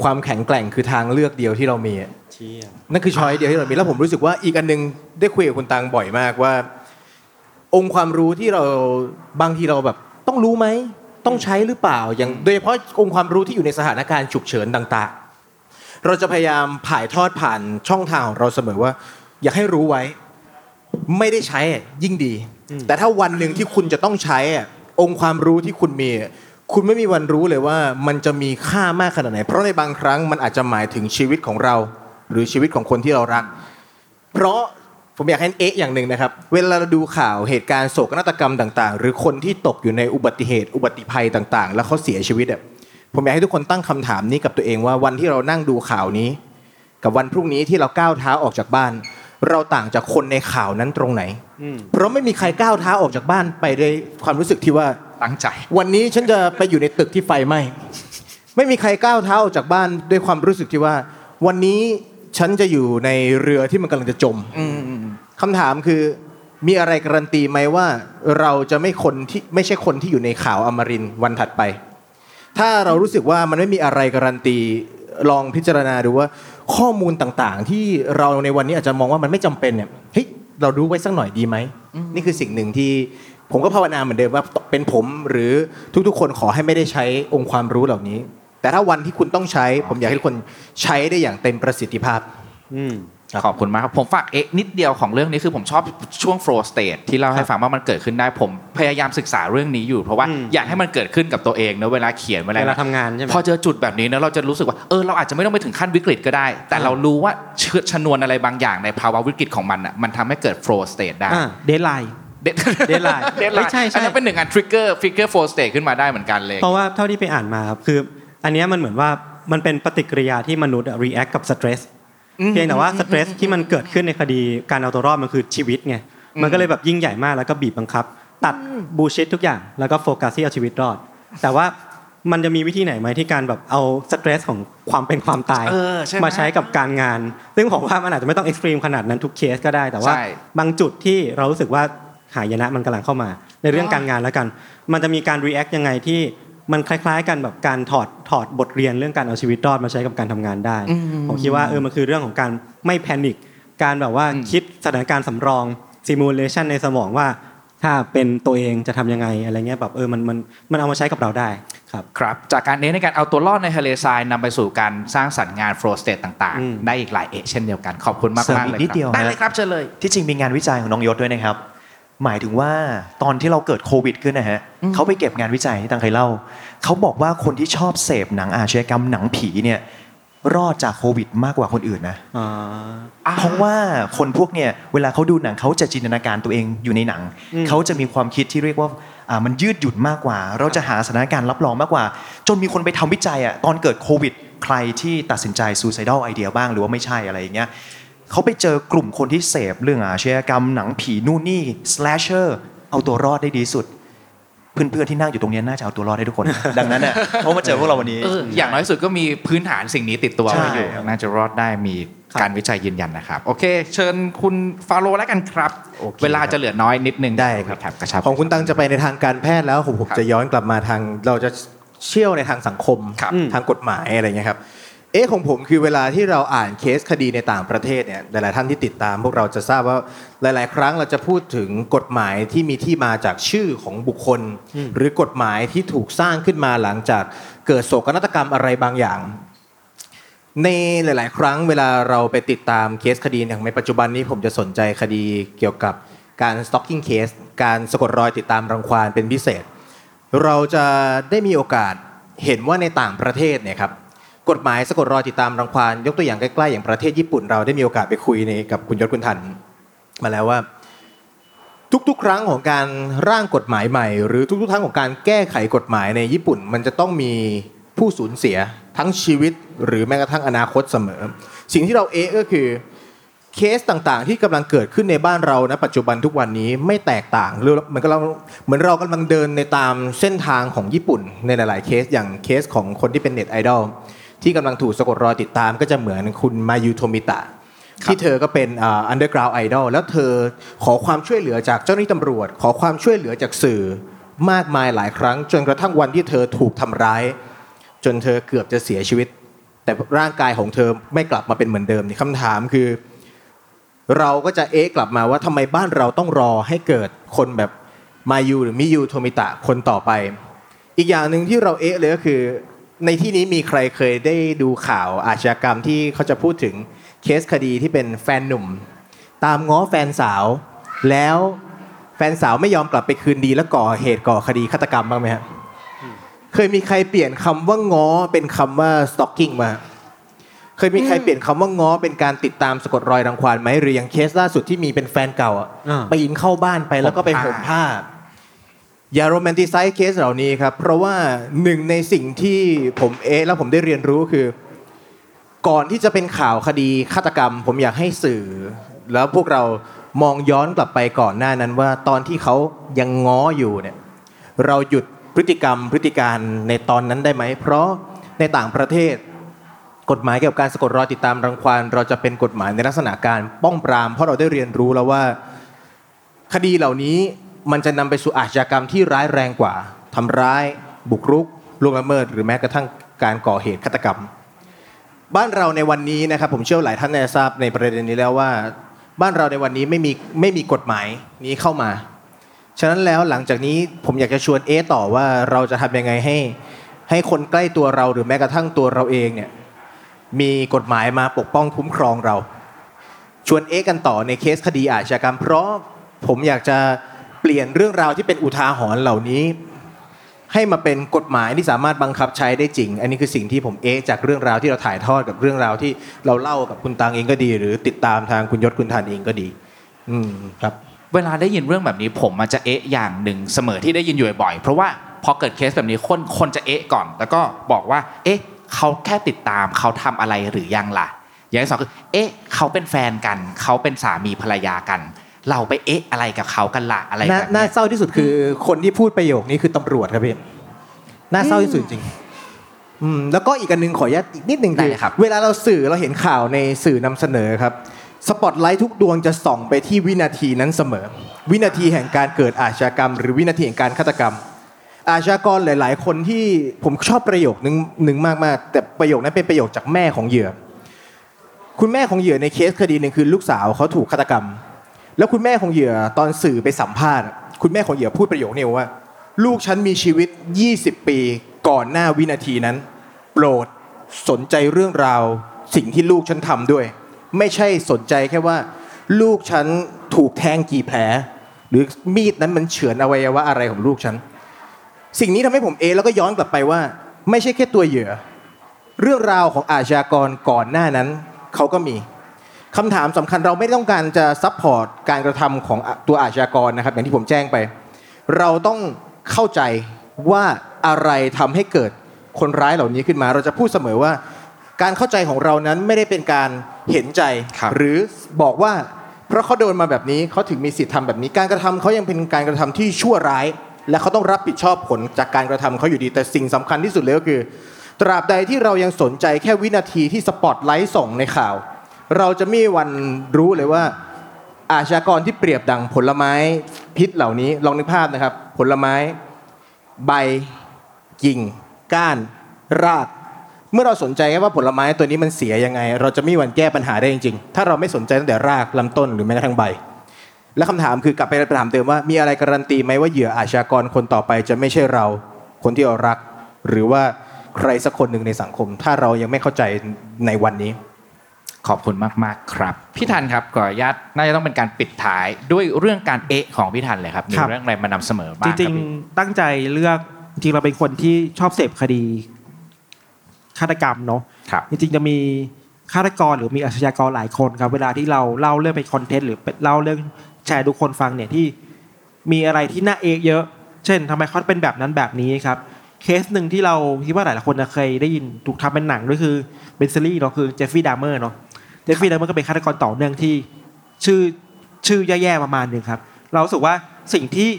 ความแข็งแกร่งคือทางเลือกเดียวที่เรามีอะเชี่ยนั่นคือช้อยเดียวที่เรามีแล้วผมรู้สึกว่าอีกอันหนึงได้คุยกับคุณตังบ่อยมากว่า องค์ความรู้ที่เราบางทีเราแบบต้องรู้ไหมต้องใช้หรือเปล่าอย่างโดยเฉพาะองค์ความรู้ที่อยู่ในสถานการณ์ฉุกเฉินต่าง ๆ เราจะพยายามผ่ายทอดผ่านช่องทางของเราเสมอว่า อยากให้รู้ไว้ ไม่ได้ใช้อะยิ่งดี แต่ถ้าวันหนึ่งที่คุณจะต้องใช้อะองค์ความรู้ที่คุณมีอะคุณไม่มีวันรู้เลยว่ามันจะมีค่ามากขนาดไหน เพราะในบางครั้งมันอาจจะหมายถึงชีวิตของเรา หรือชีวิตของคนที่เรารัก เพราะ ผมอยากให้เอ๊ะอย่างหนึ่งนะครับ เวลาเราดูข่าวเหตุการณ์โศกนาฏกรรมต่าง ๆ หรือคนที่ตกอยู่ในอุบัติเหตุ อุบัติภัยต่าง ๆ แล้วเขาเสียชีวิตอะผมอยากให้ทุกคนตั้งคำถามนี้กับตัวเองว่าวันที่เรานั่งดูข่าวนี้ กับวันพรุ่งนี้ที่เราก้าวเท้าออกจากบ้าน เราต่างจากคนในข่าวนั้นตรงไหนอืมเพราะไม่มีใครก้าวเท้าออกจากบ้านไปด้วยความรู้สึกที่ว่าตั้งใจ วันนี้ฉันจะไปอยู่ในตึกที่ไฟไหม้ไม่มีใครก้าวเท้าออกจากบ้านด้วยความรู้สึกที่ว่า วันนี้ ฉันจะอยู่ในเรือที่มันกำลังจะจมคำถามคือมีอะไรการันตีไหมว่า เราจะไม่คนที่ไม่ใช่คนที่อยู่ในข่าวอมรินทร์วันถัดไป ถ้าเรารู้สึกว่ามันไม่มีอะไรการันตีลองพิจารณาดูว่าข้อมูลต่างๆ ที่เราในวันนี้อาจจะมองว่ามันไม่จำเป็นเนี่ยเฮ้ยเรารู้ไว้สักหน่อยดีไหมนี่คือสิ่งหนึ่งที่ผมก็ภาวนาเหมือนเดิมว่าเป็นผมหรือทุกๆ คนขอให้ไม่ได้ใช้องค์ความรู้เหล่านี้ แต่ถ้าวันที่คุณต้องใช้ ผมอยากให้ทุกคนใช้ได้อย่างเต็มประสิทธิภาพอืมขอบคุณมากครับผมฝากเอ๊ะนิดเดียวของเรื่องนี้คือผมชอบช่วง flow state ที่เล่าให้ฟังว่ามันเกิดขึ้นได้ผมพยายามศึกษาเรื่องนี้อยู่ เพราะว่าอืมอยากให้มันเกิดขึ้นกับตัวเองนะเวลาเขียนเวลาเวลาทำงานใช่ไหมพอเจอจุดแบบนี้นะเราจะรู้สึกว่าเออเราอาจจะไม่ต้องไปถึงขั้นวิกฤตก็ได้ แต่เรารู้ว่าเชื้อชนวนอะไรบางอย่างในภาวะวิกฤตของมันอะมันทำให้เกิด flow state ได้อ่าเดทไลน์เด็ด Deadline เด็ดไม่ใช่ใช่อันนั้นเป็นหนึ่งอัน trigger trigger flow state ขึ้นมาได้เหมือนกันเลยเพราะว่าเท่าที่ไปอ่านมาครับคือ อันเนี้ยมันเหมือนว่ามันเป็นปฏิกิริยาที่มนุษย์อะ react กับ stress เพียงแต่ว่า stress ที่มันเกิดขึ้นในคดีการเอาตัวรอดมันคือชีวิตไงมันก็เลยแบบยิ่งใหญ่มากแล้วก็บีบบังคับ ตัดบูชิดทุกอย่างแล้วก็โฟกัสที่เอาชีวิตรอด แต่ว่ามันจะมีวิธีไหนไหมที่การแบบเอาstress ของความเป็นความตายเออใช่ไหมมาใช้กับการงาน ซึ่งผมว่ามันอาจจะไม่ต้อง extreme ขนาดนั้นทุกเคสก็ได้ แต่ว่าใช่บางจุดที่เรารู้สึกว่าหายนะมันกำลังเข้ามา ในเรื่องการงานแล้วกัน มันจะมีการ react ยังไงที่ มันคล้าย ๆ กันแบบการถอดถอดบทเรียนเรื่องการเอาชีวิตรอดมาใช้กับการทำงานได้ ผมคิดว่าเออมันคือเรื่องของการไม่ panic การแบบว่าคิดสถานการณ์สำรอง simulation ในสมองว่าถ้าเป็นตัวเองจะทำยังไงอะไรเงี้ยแบบเออมันมันมันเอามาใช้กับเราได้ครับครับจากการเน้นในการเอาตัวรอดในทะเลทรายนำไปสู่การสร้างสรรค์งาน flow state ต่างอืมๆได้อีกหลายเอะเช่นเดียวกันขอบคุณมากเสริมมากอีเลยกนิดคเดียวรับได้ฮะเลยครับเชิญเลยที่จริงมีงานวิจัยของน้องยศด้วยนะครับ หมายถึงว่าตอนที่เราเกิดโควิดขึ้นนะฮะเขาไปเก็บงานวิจัยที่ตังเคยเล่าเขาบอกว่าคนที่ชอบเสพหนังอาชญากรรมหนังผีเนี่ยรอดจากโควิดมากกว่าคนอื่นนะอ่าเพราะว่าคนพวกเนี่ยเวลาเขาดูหนังเขาจะจินตนาการตัวเองอยู่ในหนังอืมเขาจะมีความคิดที่เรียกว่าอ่ามันยืดหยุ่นมากกว่า เราจะหาสถานการณ์รับรองมากกว่า จนมีคนไปทำวิจัยอะตอนเกิดโควิด ใครที่ตัดสินใจ suicidal idea บ้างหรือว่าไม่ใช่อะไรอย่างเงี้ย เขาไปเจอกลุ่มคนที่เสพเรื่องอาชญากรรมหนังผีนู่นนี่ slasher เอาตัวรอดได้ดีสุดเพื่อนๆที่นั่งอยู่ตรงเนี้ยน่าจะเอาตัวรอดได้ทุกคน ดังนั้นเนี่ยเขามาเจอพวกเราวันนี้เอออย่างน้อยสุดก็มีพื้นฐานสิ่งนี้ติดตัวไว้อยู่ใช่น่าจะรอดได้มีการวิจัยยืนยันนะครับ โอเค เชิญคุณฟาโรห์แล้วกันครับ เวลาจะเหลือน้อยนิดนึงได้ครับครับกระชับของคุณตังจะไปในทางการแพทย์แล้วผมผมครับจะย้อนกลับมาทางเราจะเชี่ยวในทางสังคมครับทางกฎหมายอะไรเงี้ยครับ เอ๊ะของผมคือเวลาที่เราอ่านเคสคดีในต่างประเทศเนี่ยหลายๆท่านที่ติดตาม พวกเราจะทราบว่าหลาย ๆ ครั้งเราจะพูดถึงกฎหมายที่มีที่มาจากชื่อของบุคคล หรือกฎหมายที่ถูกสร้างขึ้นมาหลังจากเกิดโศกนาฏกรรมอะไรบางอย่าง ในหลาย ๆ ครั้งเวลาเราไปติดตามเคสคดีอย่างในปัจจุบันนี้ผมจะสนใจคดีเกี่ยวกับการ stalking case การสะกดรอยติดตามรังควานเป็นพิเศษ เราจะได้มีโอกาสเห็นว่าในต่างประเทศเนี่ยครับ กฎหมายสะกดรอยติดตามรังควานยกตัวอย่างใกล้ๆอย่างประเทศญี่ปุ่นเราได้มีโอกาสไปคุยในกับคุณยศคุณทันมาแล้วว่า ทุกๆ ครั้งของการร่างกฎหมายใหม่ หรือทุกๆครั้งของการแก้ไขกฎหมายในญี่ปุ่น มันจะต้องมีผู้สูญเสียทั้งชีวิต หรือแม้กระทั่งอนาคตเสมอ สิ่งที่เราเอ๊ะก็คือเคสต่างๆ ที่กำลังเกิดขึ้นในบ้านเรานะปัจจุบันทุกวันนี้ไม่แตกต่างหรือเหมือนกับเราเหมือนเรากำลังเดินในตามเส้นทางของญี่ปุ่นในหลาย ๆ เคสอย่างเคสของคนที่เป็นเน็ตไอดอล ที่กำลังถูกสะกดรอยติดตามก็จะเหมือนคุณมายูโทมิตะที่เธอก็เป็น underground idol แล้วเธอขอความช่วยเหลือจากเจ้าหน้าที่ตำรวจ ขอความช่วยเหลือจากสื่อมากมายหลายครั้ง จนกระทั่งวันที่เธอถูกทำร้าย จนเธอเกือบจะเสียชีวิต แต่ร่างกายของเธอไม่กลับมาเป็นเหมือนเดิมนี่คำถามคือ เราก็จะเอ๊ะกลับมาว่าทำไมบ้านเราต้องรอให้เกิดคนแบบมายูหรือมิยูโทมิตะคนต่อไป อีกอย่างหนึ่งที่เราเอ๊ะเลยก็คือ ในที่นี้มีใครเคยได้ดูข่าวอาชญากรรมที่เขาจะพูดถึงเคสคดีที่เป็นแฟนหนุ่ม ตามง้อแฟนสาว แล้วแฟนสาวไม่ยอมกลับไปคืนดีแล้วก่อเหตุก่อคดีฆาตกรรมบ้างไหมครับเคยมีใครเปลี่ยนคำว่าง้อเป็นคำว่า stalking มา เคยมีใครเปลี่ยนคำว่าง้อเป็นการติดตามสะกดรอยรังควานไหมหรืออย่างเคสล่าสุดที่มีเป็นแฟนเก่าอะอ่าปีนเข้าบ้านไปแล้วก็ไปห่มผ้า อย่า romanticize เคสเหล่านี้ครับ เพราะว่าหนึ่งในสิ่งที่ผมเอ๊ะแล้วผมได้เรียนรู้คือ ก่อนที่จะเป็นข่าวคดีฆาตกรรม ผมอยากให้สื่อ แล้วพวกเรามองย้อนกลับไปก่อนหน้านั้นว่าตอนที่เขายังง้ออยู่เนี่ยเราหยุดพฤติกรรมพฤติการในตอนนั้นได้ไหม เพราะในต่างประเทศ กฎหมายเกี่ยวกับการสะกดรอยติดตามรังควานเราจะเป็นกฎหมายในลักษณะการป้องปราม เพราะเราได้เรียนรู้แล้วว่าคดีเหล่านี้ มันจะนำไปสู่อาชญากรรมที่ร้ายแรงกว่าทำร้าย บุกรุกล่วงละเมิด หรือแม้กระทั่งการก่อเหตุฆาตกรรม บ้านเราในวันนี้นะครับผมเชื่อหลายท่านน่าจะทราบในประเด็นนี้แล้วว่า บ้านเราในวันนี้ไม่มีไม่มีกฎหมายนี้เข้ามา ฉะนั้นแล้วหลังจากนี้ผมอยากจะชวนเอต่อว่าเราจะทำยังไงให้ ให้คนใกล้ตัวเราหรือแม้กระทั่งตัวเราเองเนี่ยมีกฎหมายมาปกป้องคุ้มครองเรา ชวนเอกันต่อในเคสคดีอาชญากรรม เพราะผมอยากจะ ปลี่ยนเรื่องราวที่เป็นอุทาหรณ์เหล่านี้ ให้มาเป็นกฎหมายที่สามารถบังคับใช้ได้จริง อันนี้คือสิ่งที่ผมเอ๊ะจากเรื่องราวที่เราถ่ายทอดกับเรื่องราวที่เราเล่ากับคุณตังเองก็ดี หรือติดตามทางคุณยศคุณทานเองก็ดี อืมครับ เวลาได้ยินเรื่องแบบนี้ผมมันจะเอ๊ะอย่างหนึ่งเสมอที่ได้ยินอยู่บ่อยๆเพราะว่าพอเกิดเคสแบบนี้คนคนจะเอ๊ะก่อน แล้วก็บอกว่า เอ๊ะเขาแค่ติดตามเขาทำอะไรหรือยังล่ะ อย่างที่สองคือ เอ๊ะ เขาเป็นแฟนกัน เขาเป็นสามีภรรยากัน เราไปเอ๊ะอะไรกับเขากันละอะไรนว่าแบบน่าเนี้ยเศร้าที่สุดคือ คนที่พูดประโยคนี้คือตำรวจครับพี่น่าเศร้าที่สุดจริงอืมแล้วก็อีกอันหนึ่งขออนุญาตอีกนิดหนึ่งได้คือเลยครับเวลาเราสื่อเราเห็นข่าวในสื่อนำเสนอครับสปอตไลท์ทุกดวงจะส่องไปที่วินาทีนั้นเสมอ วินาทีแห่งการเกิดอาชญากรรม หรือวินาทีแห่งการฆาตกรรม อาชญากรหลาย ๆ คนที่ผมชอบประโยคนึงหนึ่งมากๆ แต่ประโยคนั้นเป็นประโยคจากแม่ของเหยื่อ คุณแม่ของเหยื่อในเคสคดีหนึ่งคือลูกสาวเขาถูกฆาตกรรม แล้วคุณแม่ของเหยื่อตอนสื่อไปสัมภาษณ์ คุณแม่ของเหยื่อพูดประโยคนี้ว่า ลูกฉันมีชีวิต 20 ปีก่อนหน้าวินาทีนั้น โปรดสนใจเรื่องราวสิ่งที่ลูกฉันทำด้วย ไม่ใช่สนใจแค่ว่า ลูกฉันถูกแทงกี่แผล หรือมีดนั้นมันเฉือนอวัยวะอะไรของลูกฉัน สิ่งนี้ทำให้ผมเองแล้วก็ย้อนกลับไปว่า ไม่ใช่แค่ตัวเหยื่อ เรื่องราวของอาชญากรก่อนหน้านั้นเขาก็มี คำถามสำคัญเราไม่ต้องการจะ support การกระทำของตัวอาชญากรนะครับ อย่างที่ผมแจ้งไป เราต้องเข้าใจว่าอะไรทำให้เกิดคนร้ายเหล่านี้ขึ้นมา เราจะพูดเสมอว่า การเข้าใจของเรานั้นไม่ได้เป็นการเห็นใจครับหรือบอกว่า เพราะเขาโดนมาแบบนี้เขาถึงมีสิทธิ์ทำแบบนี้ การกระทำเขายังเป็นการกระทำที่ชั่วร้าย และเขาต้องรับผิดชอบผลจากการกระทำเขาอยู่ดีแต่สิ่งสำคัญที่สุดเลยก็คือ ตราบใดที่เรายังสนใจแค่วินาทีที่สปอตไลท์ส่องในข่าว เราจะไม่มีวันรู้เลยว่า อาชญากรที่เปรียบดังผลไม้พิษเหล่านี้ลองนึกภาพนะครับ ผลไม้ ใบกิ่ง ก้าน ราก เมื่อเราสนใจแค่ว่าผลไม้ตัวนี้มันเสียยังไง เราจะไม่มีวันแก้ปัญหาได้จริง ๆ ถ้าเราไม่สนใจตั้งแต่รากลำต้นหรือแม้กระทั่งใบ และคำถามคือกลับไปถามเดิมว่ามีอะไรการันตีไหมว่าเหยื่ออาชญากรคนต่อไปจะไม่ใช่เราคนที่เรารัก หรือว่าใครสักคนหนึ่งในสังคม ถ้าเรายังไม่เข้าใจในวันนี้ ขอบคุณมากๆครับ พี่ทันครับขออนุญาตน่าจะต้องเป็นการปิดท้ายด้วยเรื่องการเอะของพี่ทันเลยครับมีครับเรื่องอะไรมานำเสมอบ้างจคริบงพี่ๆตั้งใจเลือกจริงๆเราเป็นคนที่ชอบเสพคดีฆาตกรรมเนาะครับจริงๆจะมีฆาตกรหรือมีอาชญากรหลายคนครับ เวลาที่เราเล่าเรื่องเป็นคอนเทนต์หรือเล่าเรื่องแชร์ทุกคนฟังเนี่ยที่มีอะไรที่น่าเอ๊ะเยอะ เช่นทำไมเขาเป็นแบบนั้นแบบนี้ครับเคสหนึ่งที่เราคิดว่าหลายๆคนจะเคยได้ยินถูกทำเป็นหนังด้วยคือเป็นซีรีส์เนาะคือ Jeffrey Dahmer เนาะ Jeffrey Dahmer ก็เป็นฆาตกรต่อเนื่องที่ชื่อชื่อแย่ๆประมาณหนึ่งครับ เราสึกว่าสิ่งที่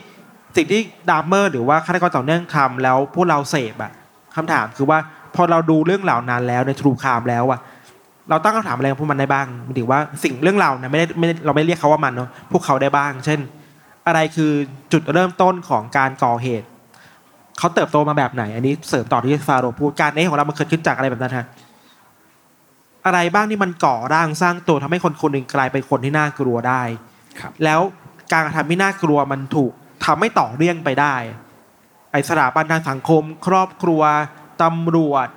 สิ่งที่ Dahmer หรือว่าฆาตกรต่อเนื่องทำแล้วพวกเราเสพอะคำถามคือว่าพอเราดูเรื่องเหล่านั้นแล้วใน true crime แล้วอะเราตั้งคำถามอะไรพวกมันได้บ้างหมายถึงว่าสิ่งเรื่องเราวนไม่ได้ไม่เราไม่เรียกเขาว่ามันเนาะพวกเขาได้บ้าง เช่น อะไรคือจุดเริ่มต้นของการก่อเหตุเขาเติบโตมาแบบไหน อันนี้เสริมต่อที่ฟาโรห์พูดการเอของเรามันเกิดขึ้นจากอะไรแบบนั้นฮะ อะไรบ้างที่มันก่อร่างสร้างตัวทำให้คนคนหนึ่งกลายเป็นคนที่น่ากลัวได้ครับ แล้วการกระทำที่น่ากลัวมันถูกทำให้ต่อเนื่องไปได้ ไอสถาบันทางสังคม ครอบครัวตำรวจ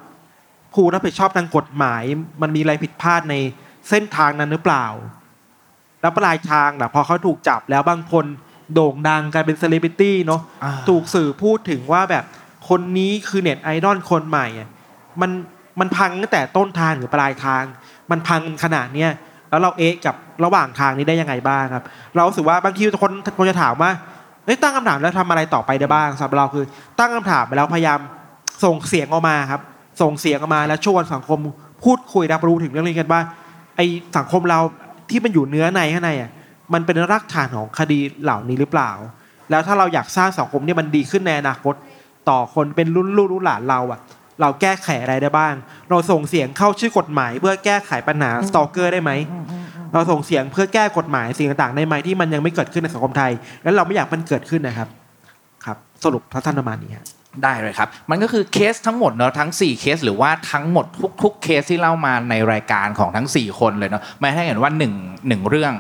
ผู้รับผิดชอบทางกฎหมาย มันมีอะไรผิดพลาดในเส้นทางนั้นหรือเปล่า แล้วปลายทางนะพอเขาถูกจับแล้วบางคนโด่งดังกลายเป็นเซเลบริตี้เนาะอ่าถูกสื่อพูดถึงว่าแบบคนนี้คือเน็ตไอดอลคนใหม่อะมัน มันพังตั้งแต่ต้นทางหรือปลายทาง มันพังขนาดเนี้ยแล้วเราเอะกับระหว่างทางนี้ได้ยังไงบ้างครับ เรารู้สึกว่าบางทีคนคนจะถามว่าเอ้ยตั้งคำถามแล้วทำอะไรต่อไปได้บ้างสำหรับเราคือ ตั้งคำถามไปแล้วพยายามส่งเสียงออกมาครับ ส่งเสียงออกมาแล้วชวนสังคมพูดคุยรับรู้ถึงเรื่องนี้กันว่าไอสังคมเราที่มันอยู่เนื้อในข้างในอะมันเป็นรากฐานของคดีเหล่านี้หรือเปล่า แล้วถ้าเราอยากสร้างสังคมที่มันดีขึ้นในอนาคต ต่อคนเป็นรุ่นลูกรุ่นหลานเราอะ เราแก้ไขอะไรได้บ้าง เราส่งเสียงเข้าชื่อกฎหมาย เพื่อแก้ไขปัญหาสตอเกอร์ได้ไหมเราส่งเสียงเพื่อแก้กฎหมายสิ่งต่างๆได้ไหมที่มันยังไม่เกิดขึ้นในสังคมไทย แล้วเราไม่อยากมันเกิดขึ้นนะครับ ครับ สรุปทัศนประมาณนี้ฮะได้เลยครับ มันก็คือเคสทั้งหมดเนอะทั้ง 4 เคสหรือว่าทั้งหมดทุกๆเคสที่เล่ามาในรายการของทั้ง 4 คนเลยเนาะไม่ให้เห็นว่า1งเรื่อง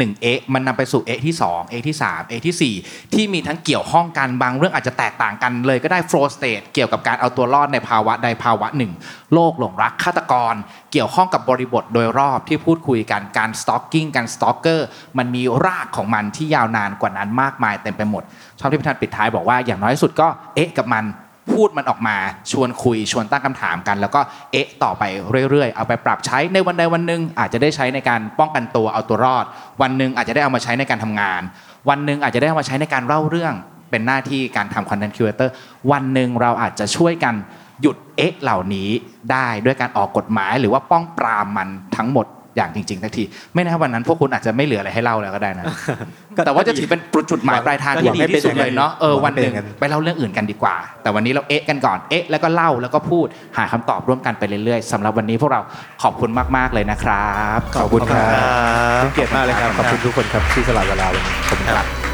1เอะมันนำไปสู่เอะที่2เอะที่3เอะที่4 ที่มีทั้งเกี่ยวข้องกันบางเรื่องอาจจะแตกต่างกันเลยก็ได้ flow state เกี่ยวกับการเอาตัวรอดในภาวะใดภาวะหนึ่งโลกหลงรักฆาตกร เกี่ยวข้องกับบริบทโดยรอบที่พูดคุยกันการ stalking การ stalker มันมีรากของมันที่ยาวนานกว่านั้นมากมายเต็มไปหมดชอบที่พิธันปิดท้ายบอกว่าอย่างน้อยสุดก็เอ๊ะกับมัน พูดมันออกมาชวนคุยชวนตั้งคำถามกัน แล้วก็เอ๊ะต่อไปเรื่อยๆ เอาไปปรับใช้ในวันใดวันหนึ่งอาจจะได้ใช้ในการป้องกันตัวเอาตัวรอด วันหนึ่งอาจจะได้เอามาใช้ในการทำงาน วันหนึ่งอาจจะได้เอามาใช้ในการเล่าเรื่อง เป็นหน้าที่การทำ content creator วันหนึ่งเราอาจจะช่วยกันหยุดเอ๊ะเหล่านี้ได้ด้วยการออกกฎหมายหรือว่าป้องปรามมันทั้งหมด อย่างจริงๆทักที ไม่แน่วันนั้นพวกคุณอาจจะไม่เหลืออะไรให้เล่าแล้วก็ได้นะ แต่ว่าจะถือเป็นจุดหมายปลายทางที่ดีที่สุดเลยเนาะเออวันหนึ่งไปเล่าเรื่องอื่นกันดีกว่า แต่วันนี้เราเอ๊ะกันก่อนเอ๊ะแล้วก็เล่าแล้วก็พูดหาคำตอบร่วมกันไปเรื่อยๆสำหรับวันนี้พวกเราขอบคุณมากๆเลยนะครับ ขอบคุณครับเป็นเกียรติมากเลยครับขอบคุณทุกคนครับที่สละเวลาวันนี้ขอบคุณครับ